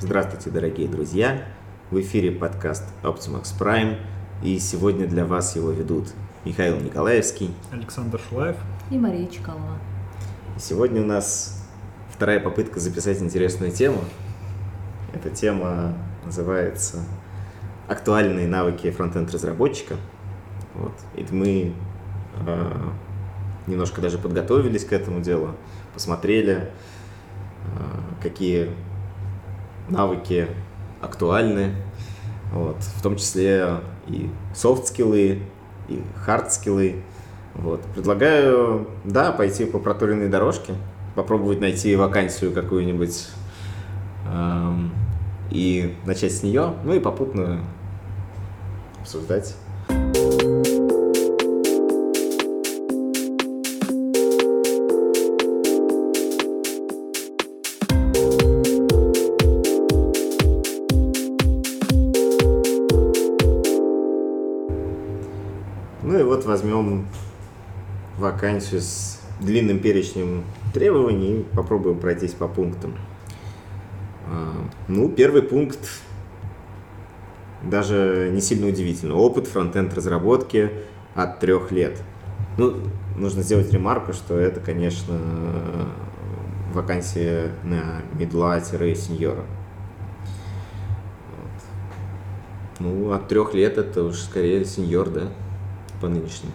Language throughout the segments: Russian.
Здравствуйте, дорогие друзья! В эфире подкаст Optimax Prime, и сегодня для вас его ведут Михаил Николаевский, Александр Шулаев и Мария Чкалова. Сегодня у нас вторая попытка записать интересную тему. Эта тема называется «Актуальные навыки фронтенд разработчика». Вот. И мы э, немножко даже подготовились к этому делу, посмотрели, э, какие навыки актуальны, вот, в том числе и софт-скиллы, и хард-скиллы. Вот. Предлагаю, да, пойти по проторенной дорожке, попробовать найти вакансию какую-нибудь эм, и начать с нее, ну и попутно обсуждать. Вакансию с длинным перечнем требований и попробуем пройтись по пунктам. А, ну, первый пункт даже не сильно удивительно. Опыт фронтенд разработки от трех лет. Ну, нужно сделать ремарку, что это, конечно, вакансия на медла-сеньора. Ну, от трех лет это уж скорее сеньор, да? по нынешним?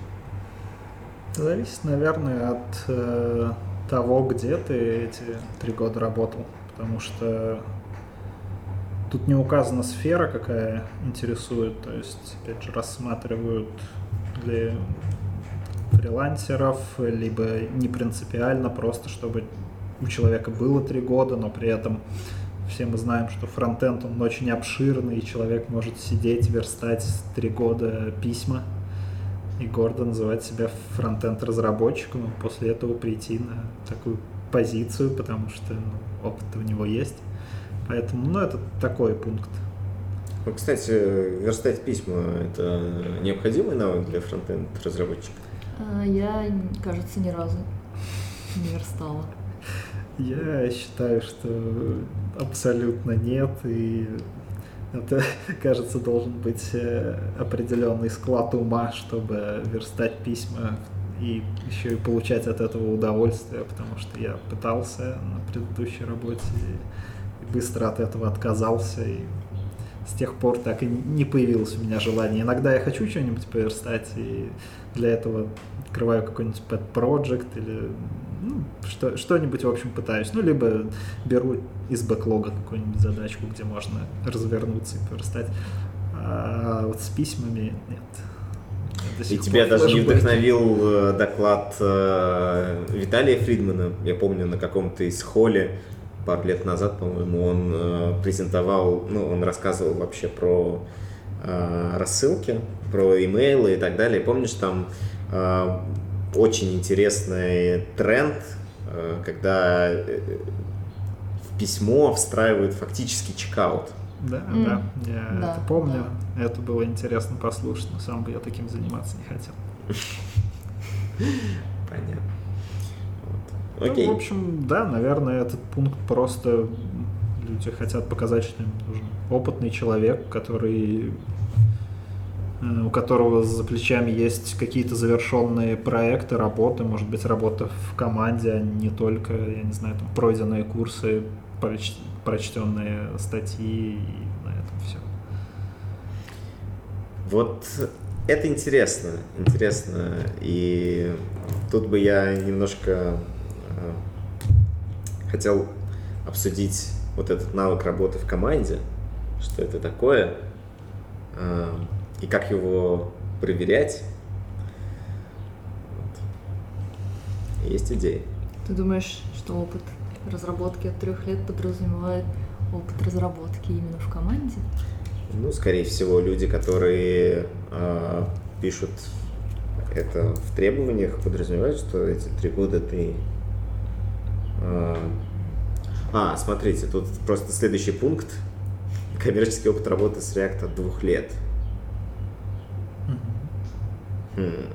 Зависит, наверное, от э, того, где ты эти три года работал. Потому что тут не указана сфера, какая интересует. То есть, опять же, рассматривают для фрилансеров, либо не принципиально, просто чтобы у человека было три года, но при этом все мы знаем, что фронтенд, он очень обширный, и человек может сидеть, верстать три года письма, и гордо называть себя фронтенд разработчиком, и после этого прийти на такую позицию, потому что ну, опыт у него есть. Поэтому, ну, это такой пункт. Ну, кстати, верстать письма – это необходимый навык для фронтенд разработчика? А, я, кажется, ни разу не верстала. Я считаю, что абсолютно нет, и это, кажется, должен быть э, определенный склад ума, чтобы верстать письма и еще и получать от этого удовольствие, потому что я пытался на предыдущей работе и быстро от этого отказался, и с тех пор так и не появилось у меня желание. Иногда я хочу что-нибудь поверстать, и для этого открываю какой-нибудь pet project или ну, что, что-нибудь, в общем, пытаюсь. Ну, либо беру из бэклога какую-нибудь задачку, где можно развернуться и поверстать. А вот с письмами нет. И тебя даже не вдохновил э, доклад э, Виталия Фридмана, я помню, на каком-то из холле пару лет назад, по-моему, он э, презентовал, ну, он рассказывал вообще про рассылки, про имейлы и так далее. Помнишь, там очень интересный тренд, э, когда э, в письмо встраивают фактически чекаут. Да, mm. да, я да, это помню. Да. Это было интересно послушать, но сам бы я таким заниматься не хотел. Понятно. Вот. Окей. Ну, в общем, да, наверное, этот пункт просто люди хотят показать, что им нужен опытный человек, который у которого за плечами есть какие-то завершенные проекты, работы, может быть, работа в команде, а не только, я не знаю, там, пройденные курсы, проч прочтенные статьи и на этом все. Вот это интересно, интересно. И тут бы я немножко э, хотел обсудить вот этот навык работы в команде, что это такое. И как его проверять. Вот. Есть идеи. Ты думаешь, что опыт разработки от трех лет подразумевает опыт разработки именно в команде? Ну, скорее всего, люди, которые э, пишут это в требованиях, подразумевают, что эти три года ты... Э, а, смотрите, тут просто следующий пункт. Коммерческий опыт работы с React от двух лет. Хм.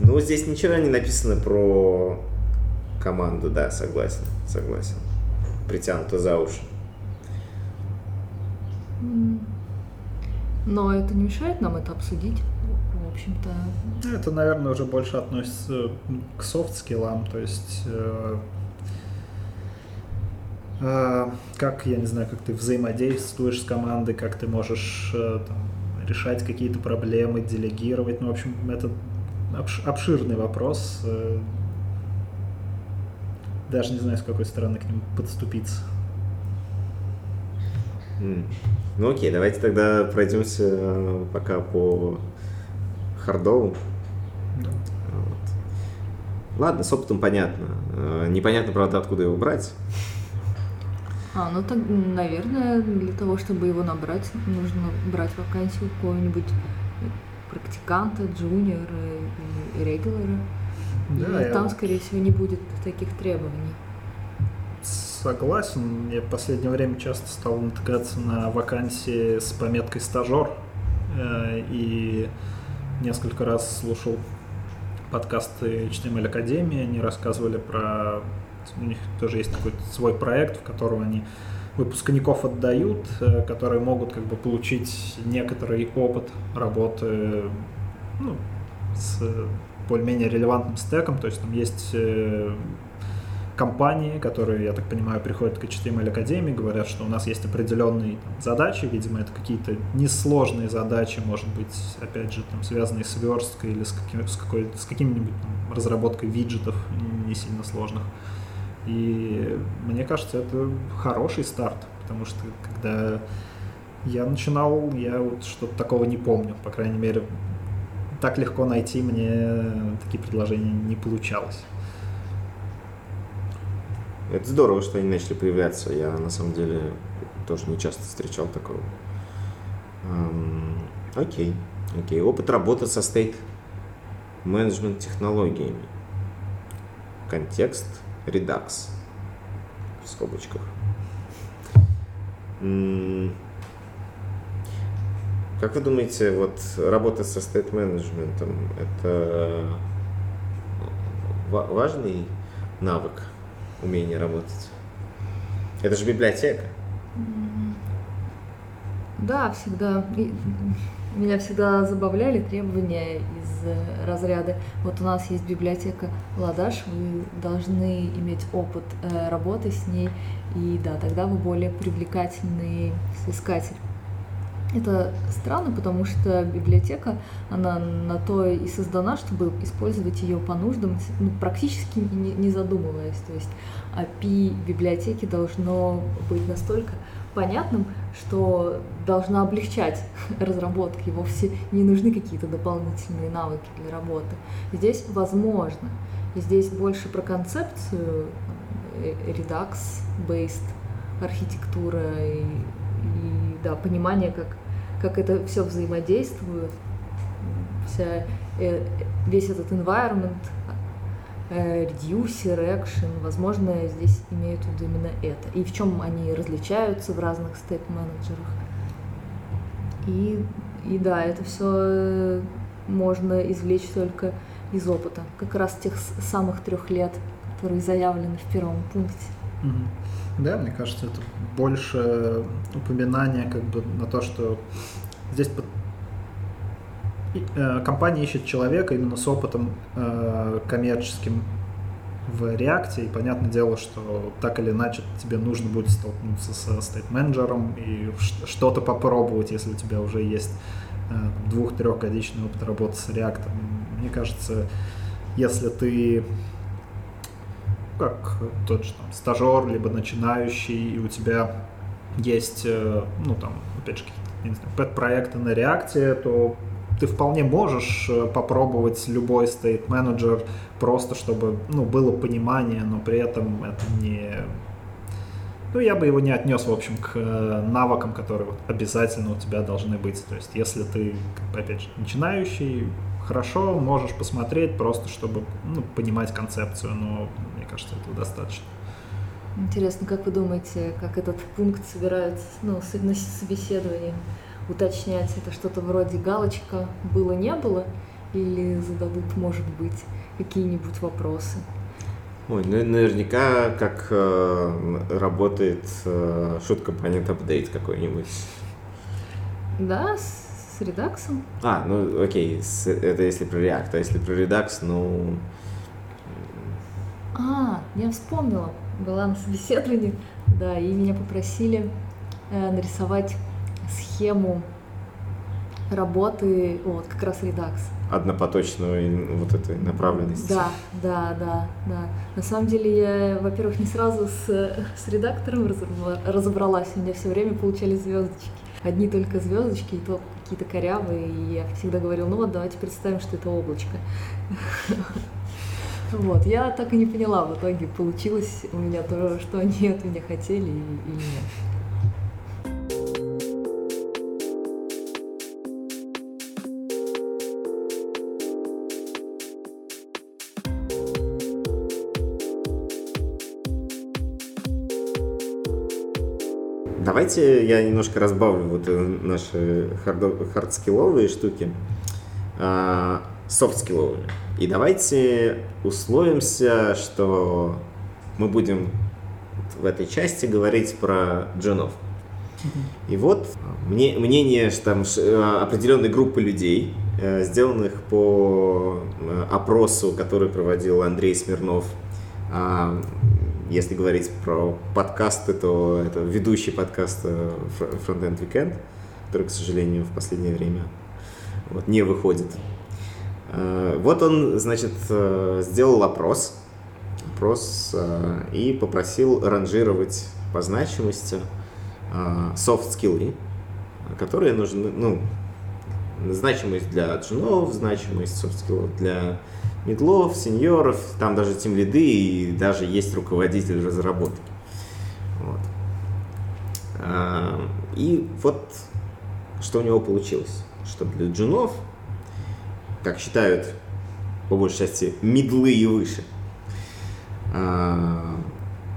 Ну, здесь ничего не написано про команду, да, согласен, согласен. притянуто за уши. Но это не мешает нам это обсудить. В общем-то. Ну, это, наверное, уже больше относится к софт-скиллам, то есть э, э, как, я не знаю, как ты взаимодействуешь с командой, как ты можешь э, там, решать какие-то проблемы, делегировать. Ну, в общем, это обширный вопрос. Э, даже не знаю, с какой стороны к нему подступиться. Ну окей, давайте тогда пройдемся э, пока по хардову. Да. Вот. Ладно, с опытом понятно. Э, непонятно, правда, откуда его брать. А, ну так, наверное, для того, чтобы его набрать, нужно брать вакансию какого-нибудь практиканта, джуниора регулера. Да, и я... там, скорее всего, не будет таких требований. Согласен. Я в последнее время часто стал натыкаться на вакансии с пометкой стажер. Э, и несколько раз слушал подкасты HTML Академии. Они рассказывали про... У них тоже есть такой свой проект, в котором они выпускников отдают, э, которые могут как бы получить некоторый опыт работы ну, с более-менее релевантным стеком, то есть там есть э, компании, которые, я так понимаю, приходят к HTML Академии, говорят, что у нас есть определенные там, задачи, видимо, это какие-то несложные задачи, может быть, опять же, там, связанные с версткой или с, каким, с, какой, с каким-нибудь разработкой виджетов не сильно сложных. И мне кажется, это хороший старт, потому что когда я начинал, я вот что-то такого не помню, по крайней мере, так легко найти мне такие предложения не получалось. Это здорово, что они начали появляться. Я на самом деле тоже не часто встречал такого. Эм, окей, окей. Опыт работы со стейт менеджмент технологиями. Контекст Redux. В скобочках. Как вы думаете, вот работа со стейт-менеджментом – это важный навык умение работать? Это же библиотека. Да, всегда. Меня всегда забавляли требования разряда. Вот у нас есть библиотека Ладаш, вы должны иметь опыт э, работы с ней, и да, тогда вы более привлекательный соискатель. Это странно, потому что библиотека, она на то и создана, чтобы использовать ее по нуждам, ну, практически не, не задумываясь. То есть API библиотеки должно быть настолько понятным, что должна облегчать разработки. Вовсе не нужны какие-то дополнительные навыки для работы. Здесь возможно. И здесь больше про концепцию э, Redux-based архитектура и, и да, понимание, как, как это все взаимодействует, вся, э, весь этот environment, э, reducer, action, возможно, здесь имеют в виду именно это. И в чем они различаются в разных степ-менеджерах. И, и да, это все э, можно извлечь только из опыта, как раз тех самых трех лет, которые заявлены в первом пункте. Да, мне кажется, это больше упоминание как бы на то, что здесь э, компания ищет человека именно с опытом э, коммерческим в реакте, и понятное дело, что так или иначе тебе нужно будет столкнуться со стейт-менеджером и что-то попробовать, если у тебя уже есть э, двух-трехгодичный опыт работы с реактом. Мне кажется, если ты как тот же там, стажер, либо начинающий, и у тебя есть, э, ну там, опять же, какие-то, пэт-проекты на реакте, то ты вполне можешь э, попробовать любой стейт менеджер просто чтобы ну, было понимание, но при этом это не... Ну, я бы его не отнес, в общем, к э, навыкам, которые вот обязательно у тебя должны быть. То есть, если ты, опять же, начинающий, хорошо, можешь посмотреть просто, чтобы ну, понимать концепцию, но мне кажется, этого достаточно. Интересно, как вы думаете, как этот пункт собираются ну, на собеседовании уточнять? Это что-то вроде галочка «было-не было» или зададут, может быть, какие-нибудь вопросы? Ой, ну наверняка как э, работает э, шут компонент апдейт какой-нибудь. Да, с, с редаксом. А, ну окей, с, это если про React, а если про Redux, ну... А, я вспомнила. Была на собеседовании, да, и меня попросили э, нарисовать схему работы, вот, как раз Redux. Однопоточной вот этой направленности. Да, да, да, да. На самом деле я, во-первых, не сразу с, с редактором разобра- разобралась, у меня все время получались звездочки. Одни только звездочки, и то какие-то корявые, и я всегда говорила, ну вот давайте представим, что это облачко. Вот, я так и не поняла, в итоге получилось у меня то, что они от меня хотели или нет. Давайте я немножко разбавлю вот э, наши хардскилловые штуки а, софтскилловыми. И давайте условимся, что мы будем в этой части говорить про джунов. И вот мне, мнение там э, определенной группы людей, э, сделанных по опросу, который проводил Андрей Смирнов. Если говорить про подкасты, то это ведущий подкаст э, Fr- Frontend Weekend, который, к сожалению, в последнее время вот, не выходит. Э, Вот он, значит, э, сделал опрос, опрос и попросил ранжировать по значимости софт-скиллы, которые нужны, ну, значимость для джунов, значимость софт-скиллов для медлов, сеньоров, там даже тем лиды и даже есть руководитель разработки. Вот. А, И вот что у него получилось, что для джунов, как считают по большей части медлы и выше, а,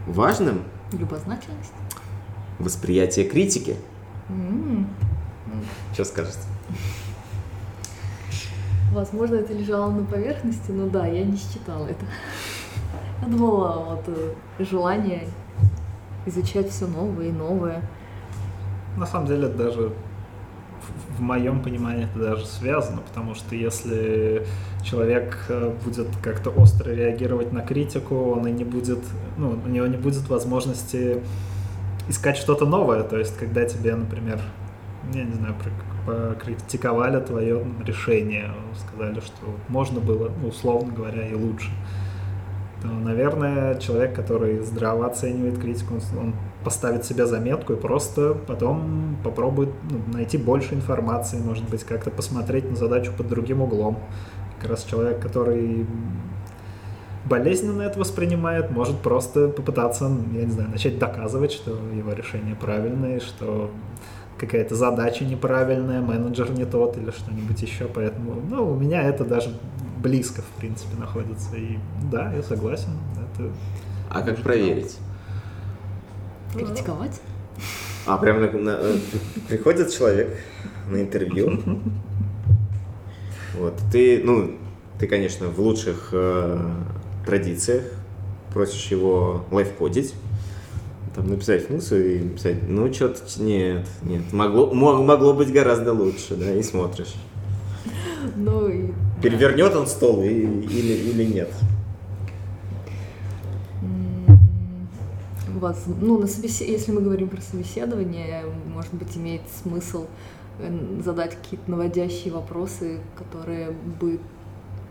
важным Любозначимость? восприятие критики. М. Что скажете? Возможно, это лежало на поверхности, но да, я не считала это. Я думала, вот э, желание изучать все новое и новое. На самом деле, даже в- моем понимании это даже связано, потому что если человек э, будет как-то остро реагировать на критику, он и не будет, ну, у него не будет возможности искать что-то новое. То есть, когда тебе, например, я не знаю, покритиковали твое решение, сказали, что можно было, ну, условно говоря, и лучше, то, наверное, человек, который здраво оценивает критику, он, он поставит себе заметку и просто потом попробует ну, найти больше информации, может быть, как-то посмотреть на задачу под другим углом. Как раз человек, который болезненно это воспринимает, может просто попытаться, я не знаю, начать доказывать, что его решение правильное, что какая-то задача неправильная, менеджер не тот или что-нибудь еще. Поэтому, ну, у меня это даже близко, в принципе, находится. И да, я согласен. Это А как проверить? Критиковать? А, прям на- на- приходит человек на интервью. Вот, ты, ну, ты, конечно, в лучших э, традициях просишь его лайфкодить, там написать функцию и написать, ну, что-то нет, нет, могло, мо- могло быть гораздо лучше, да, и смотришь. Ну и... Перевернет он стол и- или, или нет. Воз- Ну, на собесе... если мы говорим про собеседование, может быть, имеет смысл э, задать какие-то наводящие вопросы, которые бы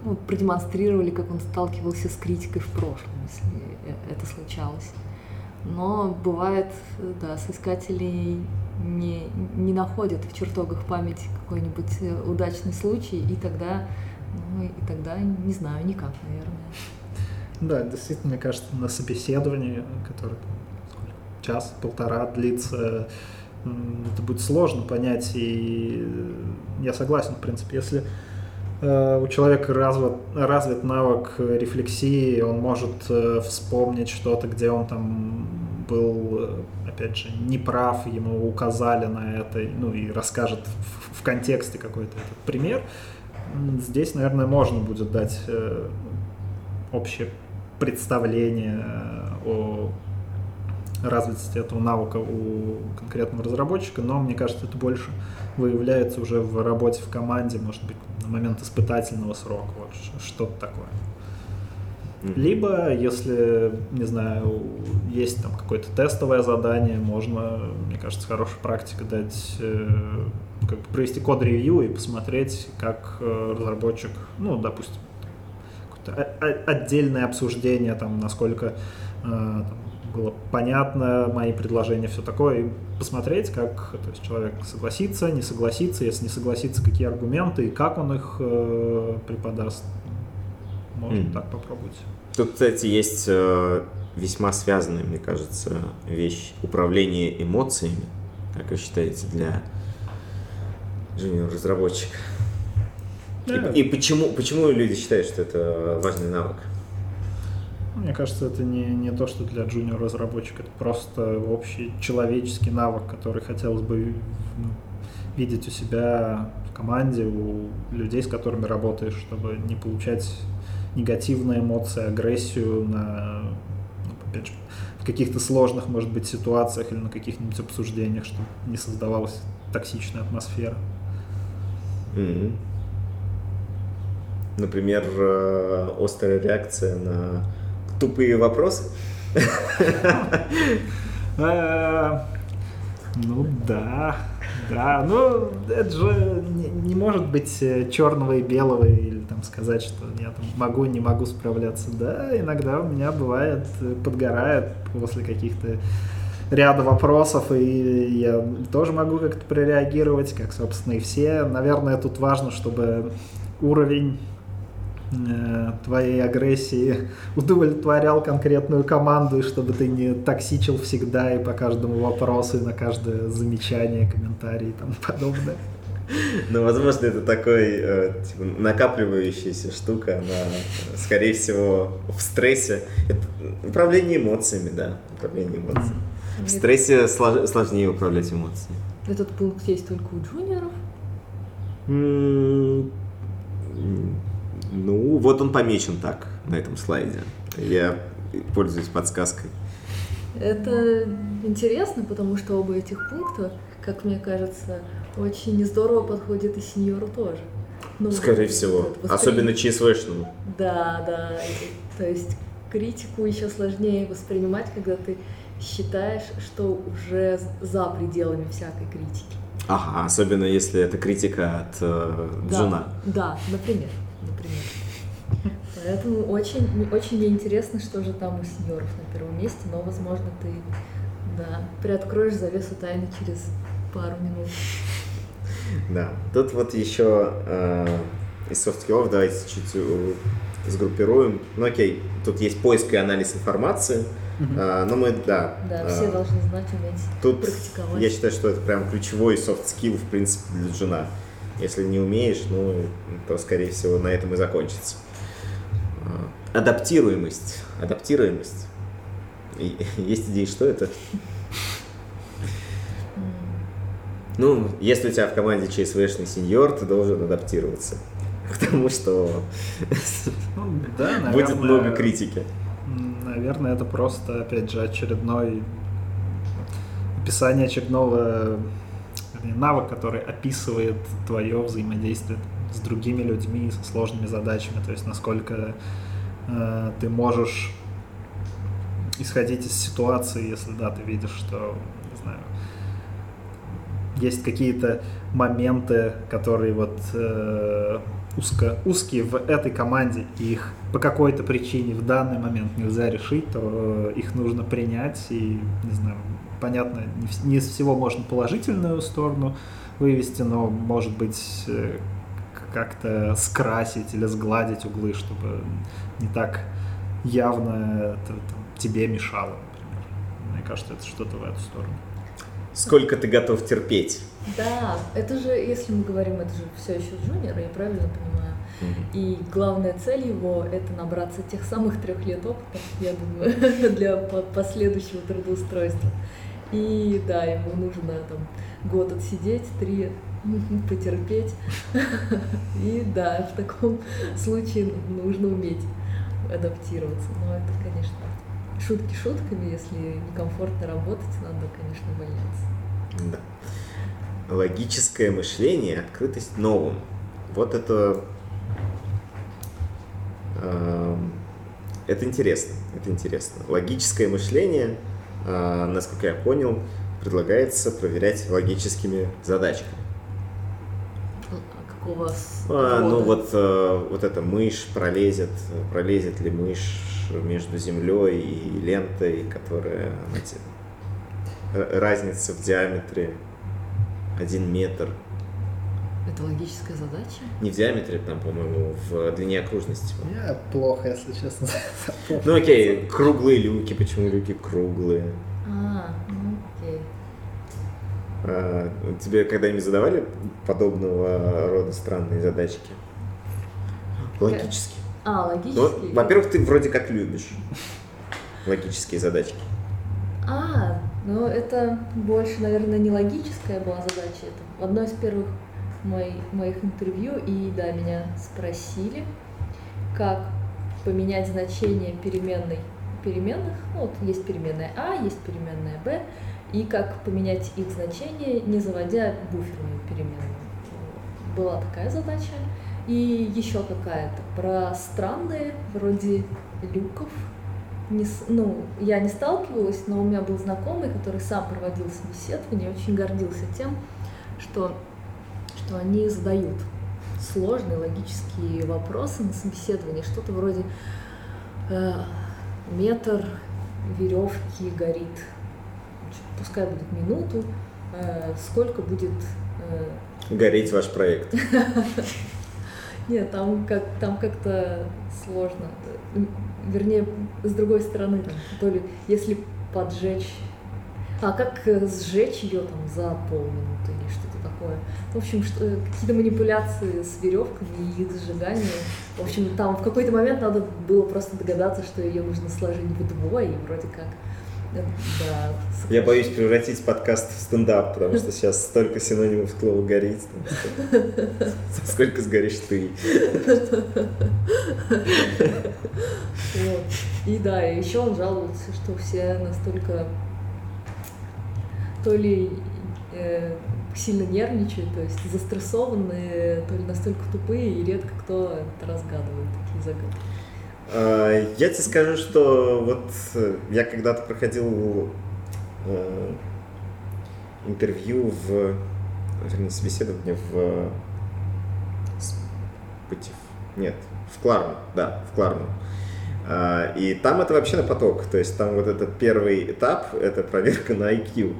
ну, продемонстрировали, как он сталкивался с критикой в прошлом, если э- это случалось. Но бывает, да, соискатели не, не находят в чертогах памяти какой-нибудь э, удачный случай, и тогда, ну, и тогда, не знаю, никак, наверное. Да, действительно, мне кажется, на собеседовании, которое там, сколько, час, полтора длится, это будет сложно понять. И э, я согласен, в принципе, если у человека развит, развит навык э, рефлексии, он может э, вспомнить что-то, где он там был, э, опять же, неправ, ему указали на это, ну и расскажет в, в контексте какой-то этот пример. Здесь, наверное, можно будет дать э, общее представление о развитости этого навыка у конкретного разработчика, но мне кажется, это больше выявляется уже в работе в команде, может быть, момент испытательного срока, вот что-то такое. Либо, если, не знаю, есть там какое-то тестовое задание, можно, мне кажется, хорошая практика дать, э, как бы провести код-ревью и посмотреть, как э, разработчик, ну, допустим, отдельное обсуждение, там, насколько э, там, было понятно мои предложения, все такое, и посмотреть, как то есть человек согласится, не согласится, если не согласится, какие аргументы и как он их э, преподаст. Можно mm. так попробовать. Тут, кстати, есть э, весьма связанная, мне кажется, вещь управления эмоциями, как вы считаете, для жunior-разработчика. Yeah. И, и почему, почему люди считают, что это важный навык? Мне кажется, это не, не то, что для джуниор-разработчика, это просто общий человеческий навык, который хотелось бы ну, видеть у себя в команде, у людей, с которыми работаешь, чтобы не получать негативные эмоции, агрессию на, ну, опять же, в каких-то сложных, может быть, ситуациях или на каких-нибудь обсуждениях, чтобы не создавалась токсичная атмосфера. Mm-hmm. Например, э, острая реакция на тупые вопросы? Э, ну да, да, ну это же не, может быть э, черного и белого или там сказать, что я там могу, не могу справляться. Да, иногда у меня бывает подгорает после каких-то ряда вопросов, и я тоже могу как-то прореагировать, как, собственно, и все. Наверное, тут важно, чтобы уровень твоей агрессии удовлетворял конкретную команду, и чтобы ты не токсичил всегда и по каждому вопросу, и на каждое замечание, комментарий и тому подобное. Ну, возможно, это такой э, типа, накапливающаяся штука, она, скорее всего, в стрессе. Это управление эмоциями, да, управление эмоциями. В стрессе слож, сложнее управлять эмоциями. Этот пункт есть только у джуниоров? Ну, вот он помечен так на этом слайде. Я пользуюсь подсказкой. Это интересно, потому что оба этих пункта, как мне кажется, очень здорово подходят и сеньору тоже. Ну, Скорее всего. Воспри... Особенно ЧСВшному. Да, да. То есть критику еще сложнее воспринимать, когда ты считаешь, что уже за пределами всякой критики. Ага, особенно если это критика от э, да, Джуна. Да, например например. Поэтому очень, очень мне интересно, что же там у сеньоров на первом месте, но, возможно, ты да, приоткроешь завесу тайны через пару минут. Да, тут вот еще э, из софт-скиллов давайте чуть э, сгруппируем. Ну окей, тут есть поиск и анализ информации, uh-huh. э, но мы, да. Да, э, все должны знать, уметь тут практиковать. Я считаю, что это прям ключевой софт-скилл, в принципе, для джуна. Если не умеешь, ну, то, скорее всего, на этом и закончится. А, адаптируемость. Адаптируемость. Есть идеи, что это? Ну, если у тебя в команде ЧСВшный сеньор, ты должен адаптироваться. Потому что ну, да, наверное, будет много критики. Наверное, это просто, опять же, очередной описание очередного навык, который описывает твое взаимодействие с другими людьми, со сложными задачами, то есть насколько э, ты можешь исходить из ситуации, если да, ты видишь, что, не знаю, есть какие-то моменты, которые вот э, узко, узкие в этой команде, и их по какой-то причине в данный момент нельзя решить, то их нужно принять и, не знаю, понятно, не из всего можно положительную сторону вывести, но, может быть, э, как-то скрасить или сгладить углы, чтобы не так явно это там, тебе мешало, например. Мне кажется, это что-то в эту сторону. Сколько ты готов терпеть? Да, это же, если мы говорим, это же все еще джуниор, я правильно понимаю. И главная цель его — это набраться тех самых трех лет опыта, я думаю, для последующего трудоустройства. И да, ему нужно там год отсидеть, три потерпеть. И да, в таком случае нужно уметь адаптироваться. Но это, конечно, шутки шутками, если некомфортно работать, надо, конечно, увольняться. Да. Логическое мышление, открытость новым. Вот это... Э, это интересно, это интересно. Логическое мышление, насколько я понял, предлагается проверять логическими задачками. А какого а, ну вот, э, вот эта мышь пролезет, пролезет ли мышь между землей и лентой, которая знаете, разница в диаметре один метр. Это логическая задача? Не в диаметре, там, по-моему, в длине окружности. Я плохо, если честно. Ну окей, круглые люки, почему люки круглые? А, ну окей. А, тебе когда-нибудь задавали подобного рода странные задачки? Логически. А, логически? Ну, во-первых, ты вроде как любишь логические задачки. А, ну это больше, наверное, не логическая была задача. Это в одной из первых моих, моих интервью, и да, меня спросили, как поменять значение переменной переменных. Ну, вот есть переменная А, есть переменная Б, и как поменять их значение, не заводя буферную переменную. Была такая задача. И еще какая-то про странные, вроде люков. Не, ну, я не сталкивалась, но у меня был знакомый, который сам проводил собеседование, очень гордился тем, что, что они задают сложные логические вопросы на собеседовании, что-то вроде э, метр веревки горит, пускай будет минуту, э, сколько будет э, гореть ваш проект. Нет, там как там как-то сложно. Вернее, с другой стороны, там, то ли если поджечь. А как э, сжечь ее там за полминуты такое. В общем, э, какие-то манипуляции с веревками и их сжиганием. В общем, там в какой-то момент надо было просто догадаться, что ее нужно сложить вдвое, и вроде как да, Я боюсь превратить подкаст в стендап, потому что сейчас столько синонимов слова «гореть». Сколько сгоришь ты. Вот. И да, и еще он жаловался, что все настолько то ли э, сильно нервничают, то есть застрессованные, то ли настолько тупые, и редко кто разгадывает, такие загадки. А, я тебе скажу, что вот э, я когда-то проходил э, интервью в, вернее, собеседование в Путев. Нет, в Кларну, да, в Кларну. И там это вообще на поток, то есть там вот этот первый этап, это проверка на IQ.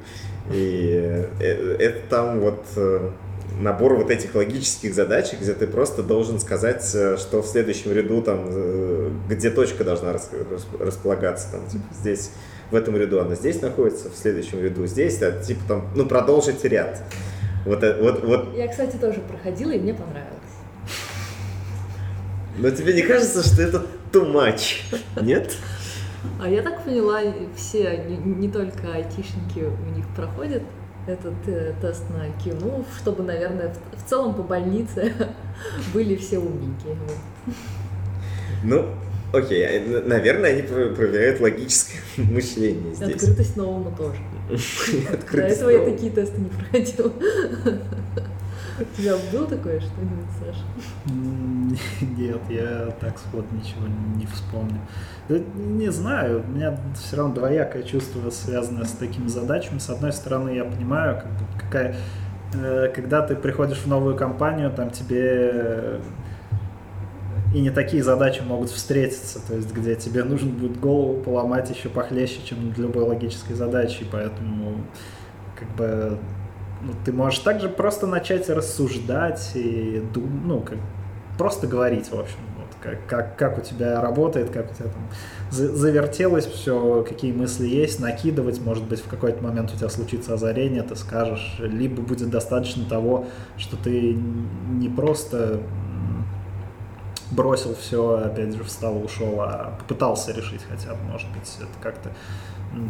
И э, это там вот набор вот этих логических задач, где ты просто должен сказать, э, что в следующем ряду там, э, где точка должна располагаться, там, типа, здесь, в этом ряду она здесь находится, в следующем ряду здесь, а, типа там, ну, продолжить ряд. Вот, э, вот, вот. Я, кстати, тоже проходила, и мне понравилось. Но тебе не кажется, что это too much? Нет? А я так поняла, все, не, не только айтишники у них проходят этот э, тест на IQ, ну, чтобы, наверное, в, в целом по больнице были все умненькие. Вот. Ну, окей, а, наверное, они проверяют логическое мышление здесь. Открытость новому тоже. До этого я такие тесты не проходила. У тебя было такое что-нибудь, Саша? Нет, я так сход ничего не вспомню. Не знаю, у меня все равно двоякое чувство, связанное с такими задачами. С одной стороны, я понимаю, какая, э, когда ты приходишь в новую компанию, там тебе и не такие задачи могут встретиться, то есть где тебе нужно будет голову поломать еще похлеще, чем для любой логической задачи, поэтому как бы ты можешь также просто начать рассуждать и дум, ну, как, просто говорить, в общем, вот, как, как, как у тебя работает, как у тебя там завертелось все, какие мысли есть, накидывать, может быть, в какой-то момент у тебя случится озарение, ты скажешь, либо будет достаточно того, что ты не просто бросил все, опять же, встал ушел, а попытался решить хотя бы, может быть, это как-то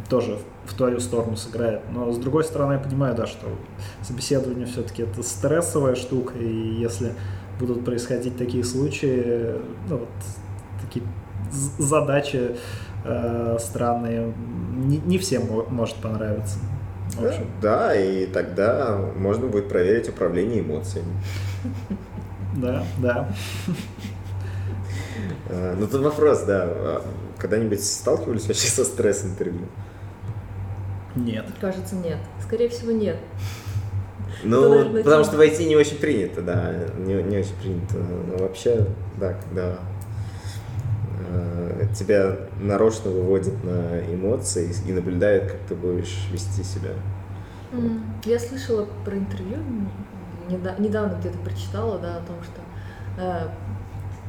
тоже в твою сторону сыграет. Но с другой стороны, я понимаю, да, что собеседование все-таки это стрессовая штука, и если будут происходить такие случаи, ну, вот, такие задачи э, странные. Не, не всем может понравиться. Да, и тогда можно будет проверить управление эмоциями. Да, да. А, ну тут вопрос, да. А когда-нибудь сталкивались вообще со стресс-интервью? Нет. Кажется, нет. Скорее всего, нет. Ну, наверное, потому что в IT не очень принято, да, не, не очень принято. Но вообще, да, когда э, тебя нарочно выводят на эмоции и наблюдают, как ты будешь вести себя. Mm. Я слышала про интервью, недавно где-то прочитала, да, о том, что э,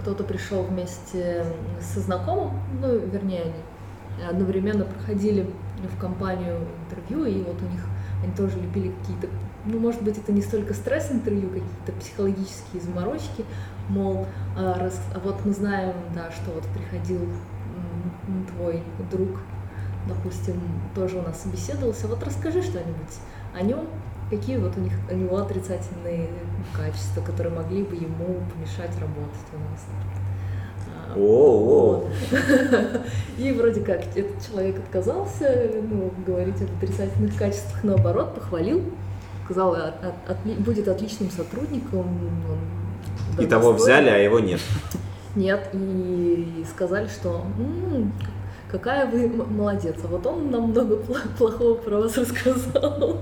кто-то пришел вместе со знакомым, ну, вернее, они одновременно проходили в компанию интервью, и вот у них они тоже любили какие-то, ну, может быть, это не столько стресс-интервью, какие-то психологические заморочки, мол, а, раз, а вот мы знаем, да, что вот приходил твой друг, допустим, тоже у нас собеседовался, вот расскажи что-нибудь о нем, какие вот у них у него отрицательные качества, которые могли бы ему помешать работать у нас. О, И вроде как этот человек отказался ну, говорить об отрицательных качествах, наоборот, похвалил, сказал, от, от, будет отличным сотрудником. И того взяли, а его нет. Нет, и сказали, что м-м, какая вы молодец, а вот он нам много плохого про вас рассказал.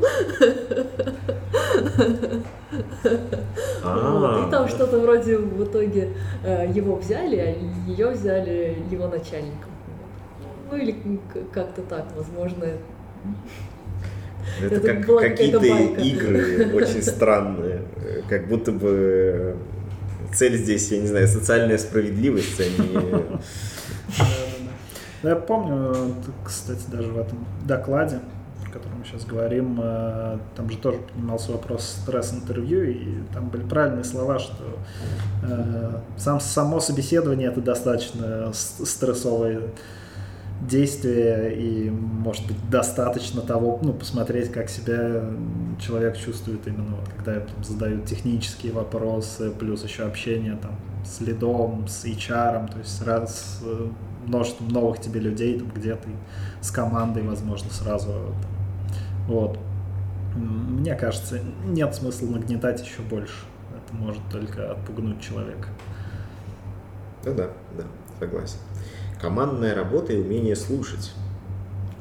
Вот, и там что-то вроде в итоге э, его взяли, а ее взяли его начальником. Ну или как-то так, возможно. Это, это как какие-то игры очень странные, как будто бы цель здесь, я не знаю, социальная справедливость, а не ну, я помню, кстати, даже в этом докладе, о котором мы сейчас говорим, э, там же тоже поднимался вопрос стресс-интервью, и там были правильные слова, что э, сам, само собеседование это достаточно стрессовое действие, и, может быть, достаточно того, ну, посмотреть, как себя человек чувствует именно, вот, когда там, задают технические вопросы, плюс еще общение там с лидом, с HR, то есть раз э, множеством новых тебе людей, там, где ты с командой, возможно, сразу. Там, вот. Мне кажется, нет смысла нагнетать еще больше. Это может только отпугнуть человека. Ну да, да, согласен. Командная работа и умение слушать.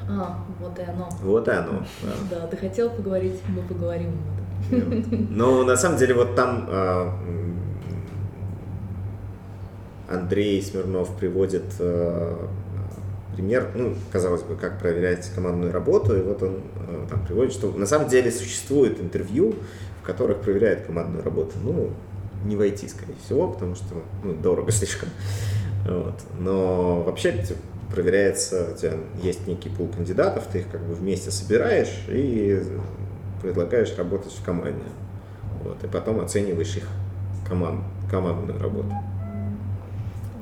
А, вот и оно. Вот и оно. Да, ты хотел поговорить, мы поговорим об этом. Ну, на самом деле, вот там а, Андрей Смирнов приводит э, пример, ну, казалось бы, как проверять командную работу, и вот он э, там приводит, что на самом деле существует интервью, в которых проверяют командную работу. Ну, не войти, скорее всего, потому что ну, дорого слишком. Вот. Но вообще проверяется, у тебя есть некий пул кандидатов, ты их как бы вместе собираешь и предлагаешь работать в команде. Вот. И потом оцениваешь их команд, командную работу.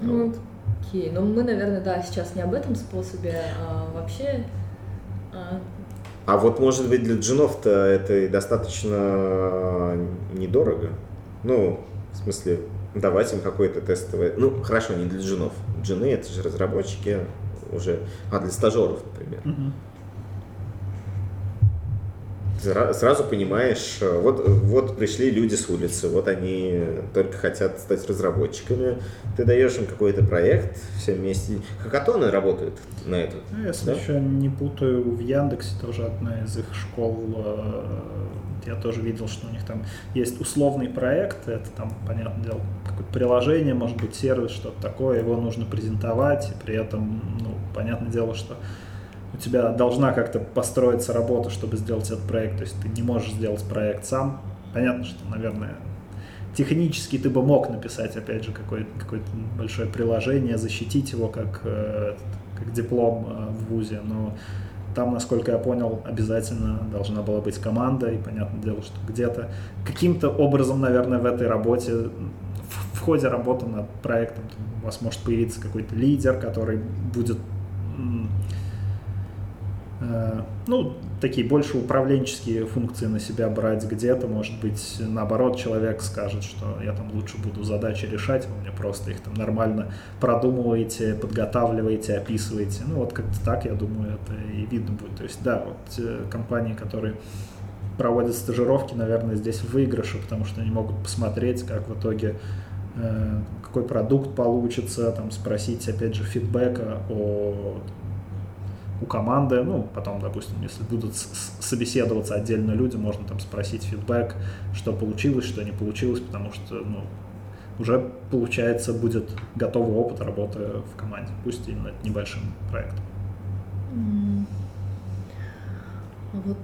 Ну, окей. Ну, мы, наверное, да, сейчас не об этом способе, а вообще... А, а вот, может быть, для джинов-то это достаточно недорого? Ну, в смысле, давать им какое-то тестовое... Ну, хорошо, не для джинов. Джины — это же разработчики уже... А, для стажеров, например. Uh-huh сразу понимаешь, э, вот, вот пришли люди с улицы, вот они только хотят стать разработчиками, ты даешь им какой-то проект, все вместе. Хакатоны работают на это. Ну, если да? еще не путаю, в Яндексе тоже одна из их школ, э, я тоже видел, что у них там есть условный проект, это там, понятное дело, какое-то приложение, может быть, сервис, что-то такое, его нужно презентовать, и при этом, ну, понятное дело, что у тебя должна как-то построиться работа, чтобы сделать этот проект. То есть ты не можешь сделать проект сам. Понятно, что, наверное, технически ты бы мог написать, опять же, какое-то какое большое приложение, защитить его как, э, как диплом э, в ВУЗе, но там, насколько я понял, обязательно должна была быть команда, и понятное дело, что где-то каким-то образом, наверное, в этой работе, в, ходе работы над проектом у вас может появиться какой-то лидер, который будет ну, такие больше управленческие функции на себя брать где-то, может быть, наоборот, человек скажет, что я там лучше буду задачи решать, вы мне просто их там нормально продумываете, подготавливаете, описываете. Ну вот как-то так, я думаю, это и видно будет. То есть, да, вот э, компании, которые проводят стажировки, наверное, здесь в выигрыше, потому что они могут посмотреть, как в итоге э, какой продукт получится, там спросить, опять же, фидбэка о у команды, ну, потом, допустим, если будут собеседоваться отдельно люди, можно там спросить фидбэк, что получилось, что не получилось, потому что, ну, уже, получается, будет готовый опыт работы в команде, пусть и над небольшим проектом. Вот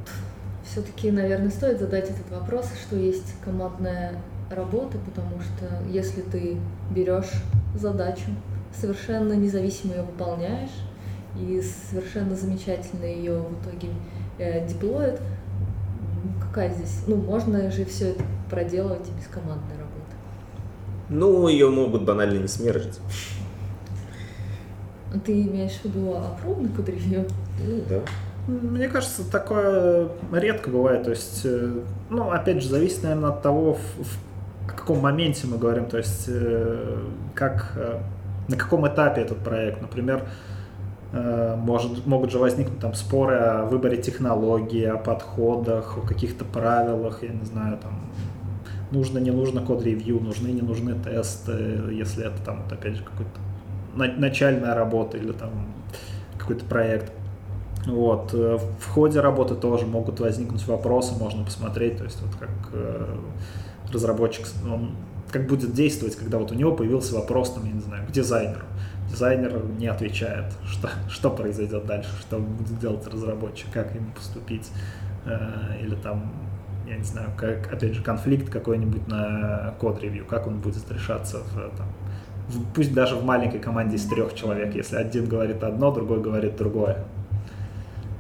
все-таки, наверное, стоит задать этот вопрос, что есть командная работа, потому что если ты берешь задачу, совершенно независимо ее выполняешь, и совершенно замечательно ее в итоге э, деплоит. Какая здесь? Ну, можно же все это проделывать и без командной работы. Ну, ее могут банально не смержить. Ты имеешь в виду код ревью? Да. Мне кажется, такое редко бывает. То есть, э, ну, опять же, зависит, наверное, от того, в, в каком моменте мы говорим, то есть, э, как, э, на каком этапе этот проект. Например, может, могут же возникнуть там споры о выборе технологии, о подходах, о каких-то правилах, я не знаю, там нужно, не нужно код-ревью, нужны, не нужны тесты, если это там, вот, опять же, какой-то начальная работа или там какой-то проект. Вот. Э, в ходе работы тоже могут возникнуть вопросы, можно посмотреть, то есть вот как э, разработчик, он как будет действовать, когда вот у него появился вопрос, там, я не знаю, к дизайнеру дизайнер не отвечает, что, что произойдет дальше, что будет делать разработчик, как ему поступить, э, или там, я не знаю, как, опять же, конфликт какой-нибудь на код-ревью, как он будет решаться в, там, в, пусть даже в маленькой команде из трех человек, если один говорит одно, другой говорит другое.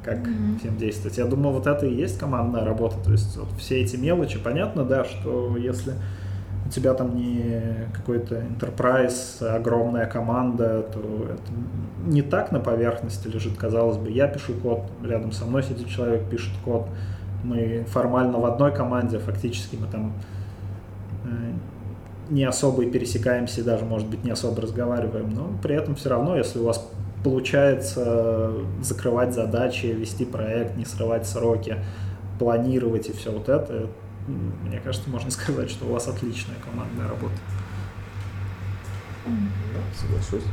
Как mm-hmm. всем действовать. Я думаю, вот это и есть командная работа. То есть вот все эти мелочи, понятно, да, что если у тебя там не какой-то enterprise, огромная команда, то это не так на поверхности лежит, казалось бы. Я пишу код, рядом со мной сидит человек, пишет код. Мы формально в одной команде, фактически мы там э, не особо и пересекаемся, даже, может быть, не особо разговариваем, но при этом все равно, если у вас получается закрывать задачи, вести проект, не срывать сроки, планировать и все вот это, мне кажется, можно сказать, что у вас отличная командная работа. Да, соглашусь.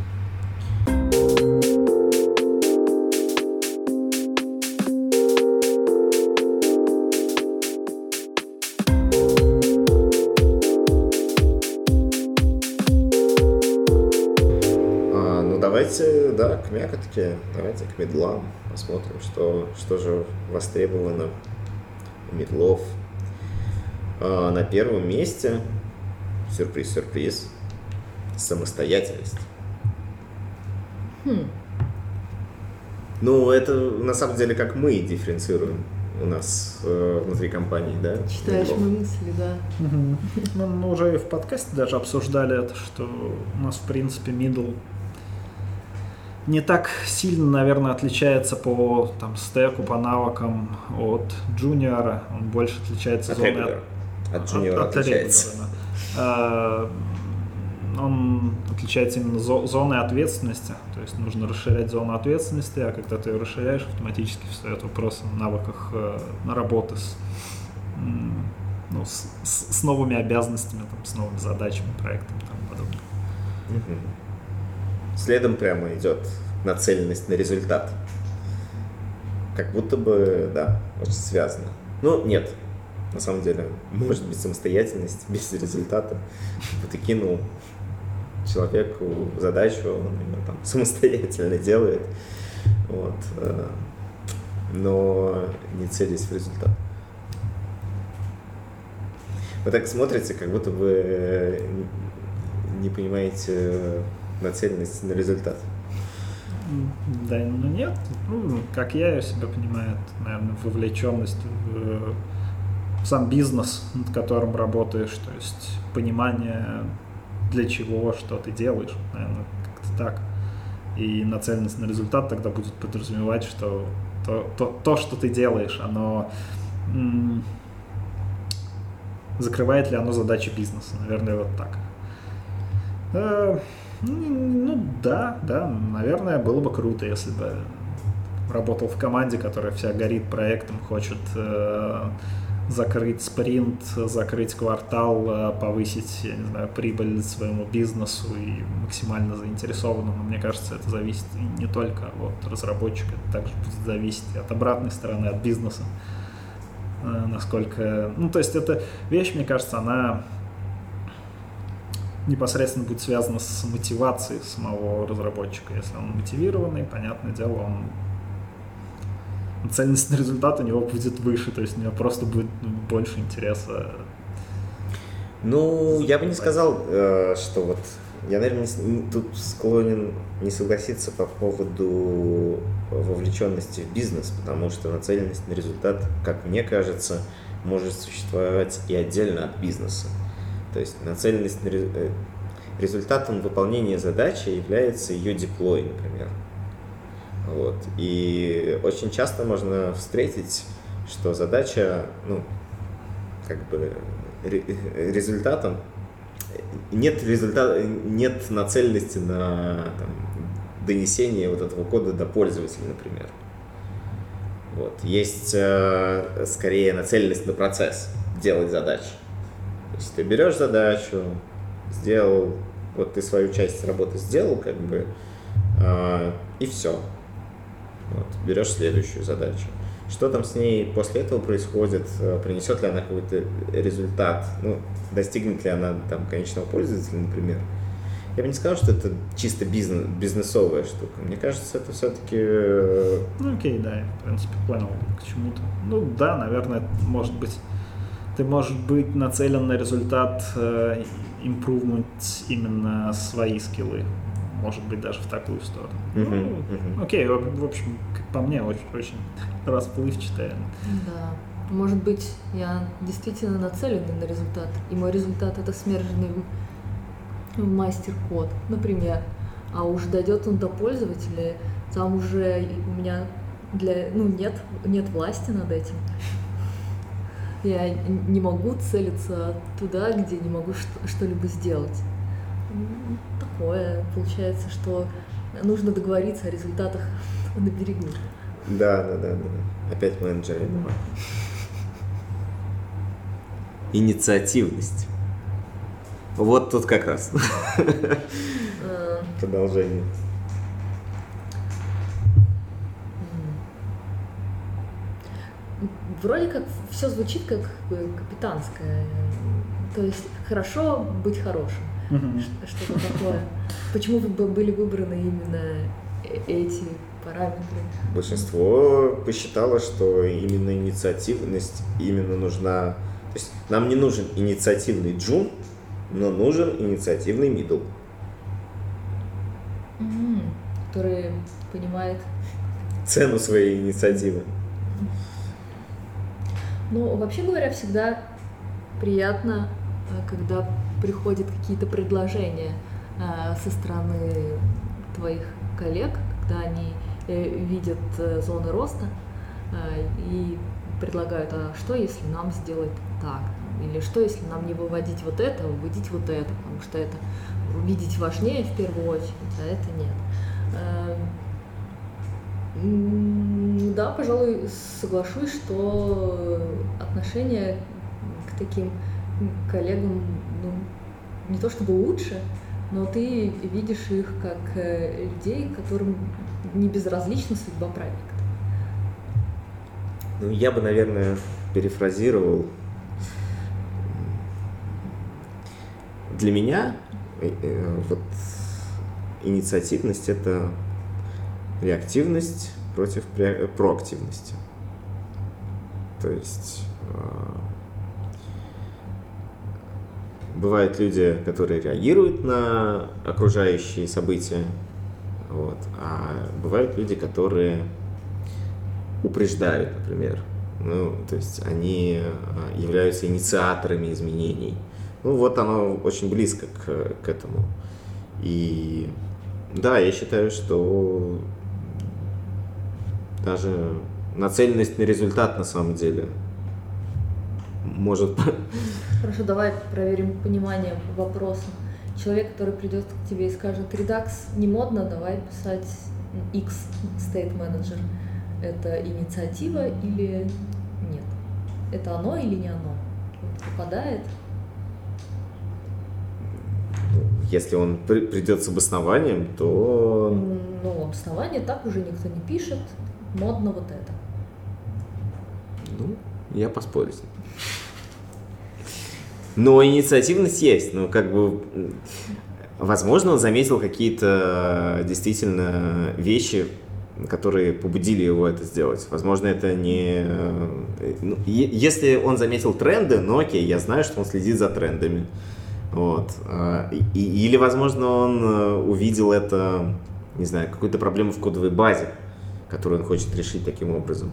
А, ну давайте, да, к мякотке, давайте к медлам посмотрим, что, что же востребовано у медлов, на первом месте, сюрприз-сюрприз, самостоятельность. Хм. Ну, это на самом деле как мы дифференцируем у нас э, внутри компании, да? Читаешь мои мысли, да. Угу. Ну, мы уже и в подкасте даже обсуждали это, что у нас, в принципе, middle не так сильно, наверное, отличается по там, стеку, по навыкам от джуниора. Он больше отличается зоной от от джуниора от, отличается. От а, он отличается именно зоной ответственности, то есть нужно расширять зону ответственности, а когда ты ее расширяешь, автоматически встает вопрос о навыках э, на работы с, ну, с, с, новыми обязанностями, там, с новыми задачами, проектами и тому подобное. Следом прямо идет нацеленность на результат. Как будто бы, да, очень связано. Ну, нет, на самом деле, может быть самостоятельность без результата. Вот и кинул человеку задачу, он ее там самостоятельно делает. Вот. Э, но не целясь в результат. Вы так смотрите, как будто вы не понимаете нацеленность на результат. Да, ну нет. Ну, как я себя понимаю, это, наверное, вовлеченность в сам бизнес, над которым работаешь, то есть понимание, для чего, что ты делаешь, наверное, как-то так. И нацеленность на результат тогда будет подразумевать, что то, то, то что ты делаешь, оно м- закрывает ли оно задачи бизнеса, наверное, вот так. Э, ну да, да, наверное, было бы круто, если бы работал в команде, которая вся горит проектом, хочет э, закрыть спринт, закрыть квартал, э, повысить, я не знаю, прибыль своему бизнесу и максимально заинтересованному. Но мне кажется, это зависит не только от разработчика, это также будет зависеть от обратной стороны, от бизнеса. Э, насколько... Ну, то есть эта вещь, мне кажется, она непосредственно будет связана с мотивацией самого разработчика. Если он мотивированный, понятное дело, он ценность на результат у него будет выше, то есть у него просто будет больше интереса. Ну, я бы не сказал, э, что вот я, наверное, тут склонен не согласиться по поводу вовлеченности в бизнес, потому что нацеленность на результат, как мне кажется, может существовать и отдельно от бизнеса. То есть нацеленность на э, результатом выполнения задачи является ее деплой, например. Вот. И очень часто можно встретить, что задача, ну, как бы результатом нет результата, нет нацеленности на там, донесение вот этого кода до пользователя, например. Вот. Есть э, скорее нацеленность на процесс, делать задачи. То есть ты берешь задачу, сделал, вот ты свою часть работы сделал, как бы, э, и все. Вот, берешь следующую задачу. Что там с ней после этого происходит? Э, принесет ли она какой-то результат? Ну, достигнет ли она там конечного пользователя, например? Я бы не сказал, что это чисто бизнес, бизнесовая штука. Мне кажется, это все-таки... Э, ну, окей, да, я, в принципе, понял к чему-то. Ну, да, наверное, может быть, ты можешь быть нацелен на результат, э, именно свои скиллы может быть, даже в такую сторону. Uh-huh, ну. Окей, в общем, по мне, очень, очень расплывчатая. Да. Может быть, я действительно нацелена на результат, и мой результат это смерженный в мастер-код, например. А уж дойдет он до пользователя, там уже у меня для, ну, нет, нет власти над этим. Я не могу целиться туда, где не могу что-либо сделать такое. Получается, что нужно договориться о результатах на берегу. Да, да, да, да. Опять менеджеры. Да. Инициативность. Вот тут как раз. А. Продолжение. Вроде как все звучит как капитанское. То есть хорошо быть хорошим что-то такое. Почему были выбраны именно э, эти параметры? Большинство посчитало, что именно инициативность именно нужна. То есть нам не нужен инициативный джун, но нужен инициативный мидл. Который понимает цену своей инициативы. Ну, вообще говоря, всегда приятно, э, когда приходят какие-то предложения э, со стороны твоих коллег, когда они э, видят э, зоны роста и предлагают, а что если нам сделать так? Или что если нам не выводить вот это, а выводить вот это, потому что это видеть важнее в первую очередь, а это нет. Да, пожалуй, соглашусь, что отношение к таким коллегам ну, не то чтобы лучше, но ты видишь их как э, людей, которым не безразлична судьба проекта. Ну, я бы, наверное, перефразировал. Для меня э, э, вот инициативность это реактивность против проактивности. То есть бывают люди, которые реагируют на окружающие события, вот, а бывают люди, которые упреждают, например. Ну, то есть они а, являются инициаторами изменений. Ну, вот оно очень близко к, к этому. И да, я считаю, что даже нацеленность на результат на самом деле. Может... Хорошо, давай проверим понимание вопроса. Человек, который придет к тебе и скажет, Redux не модно, давай писать X State Manager. Это инициатива или нет? Это оно или не оно? Попадает? Если он при, придет с обоснованием, то... Ну, обоснование так уже никто не пишет. Модно вот это. Ну, я поспорю с ним. Но инициативность есть. Ну, как бы, возможно, он заметил какие-то действительно вещи, которые побудили его это сделать. Возможно, это не... Ну, если он заметил тренды, ну окей, я знаю, что он следит за трендами. Вот. А, и, или, возможно, он э, увидел это, не знаю, какую-то проблему в кодовой базе, которую он хочет решить таким образом.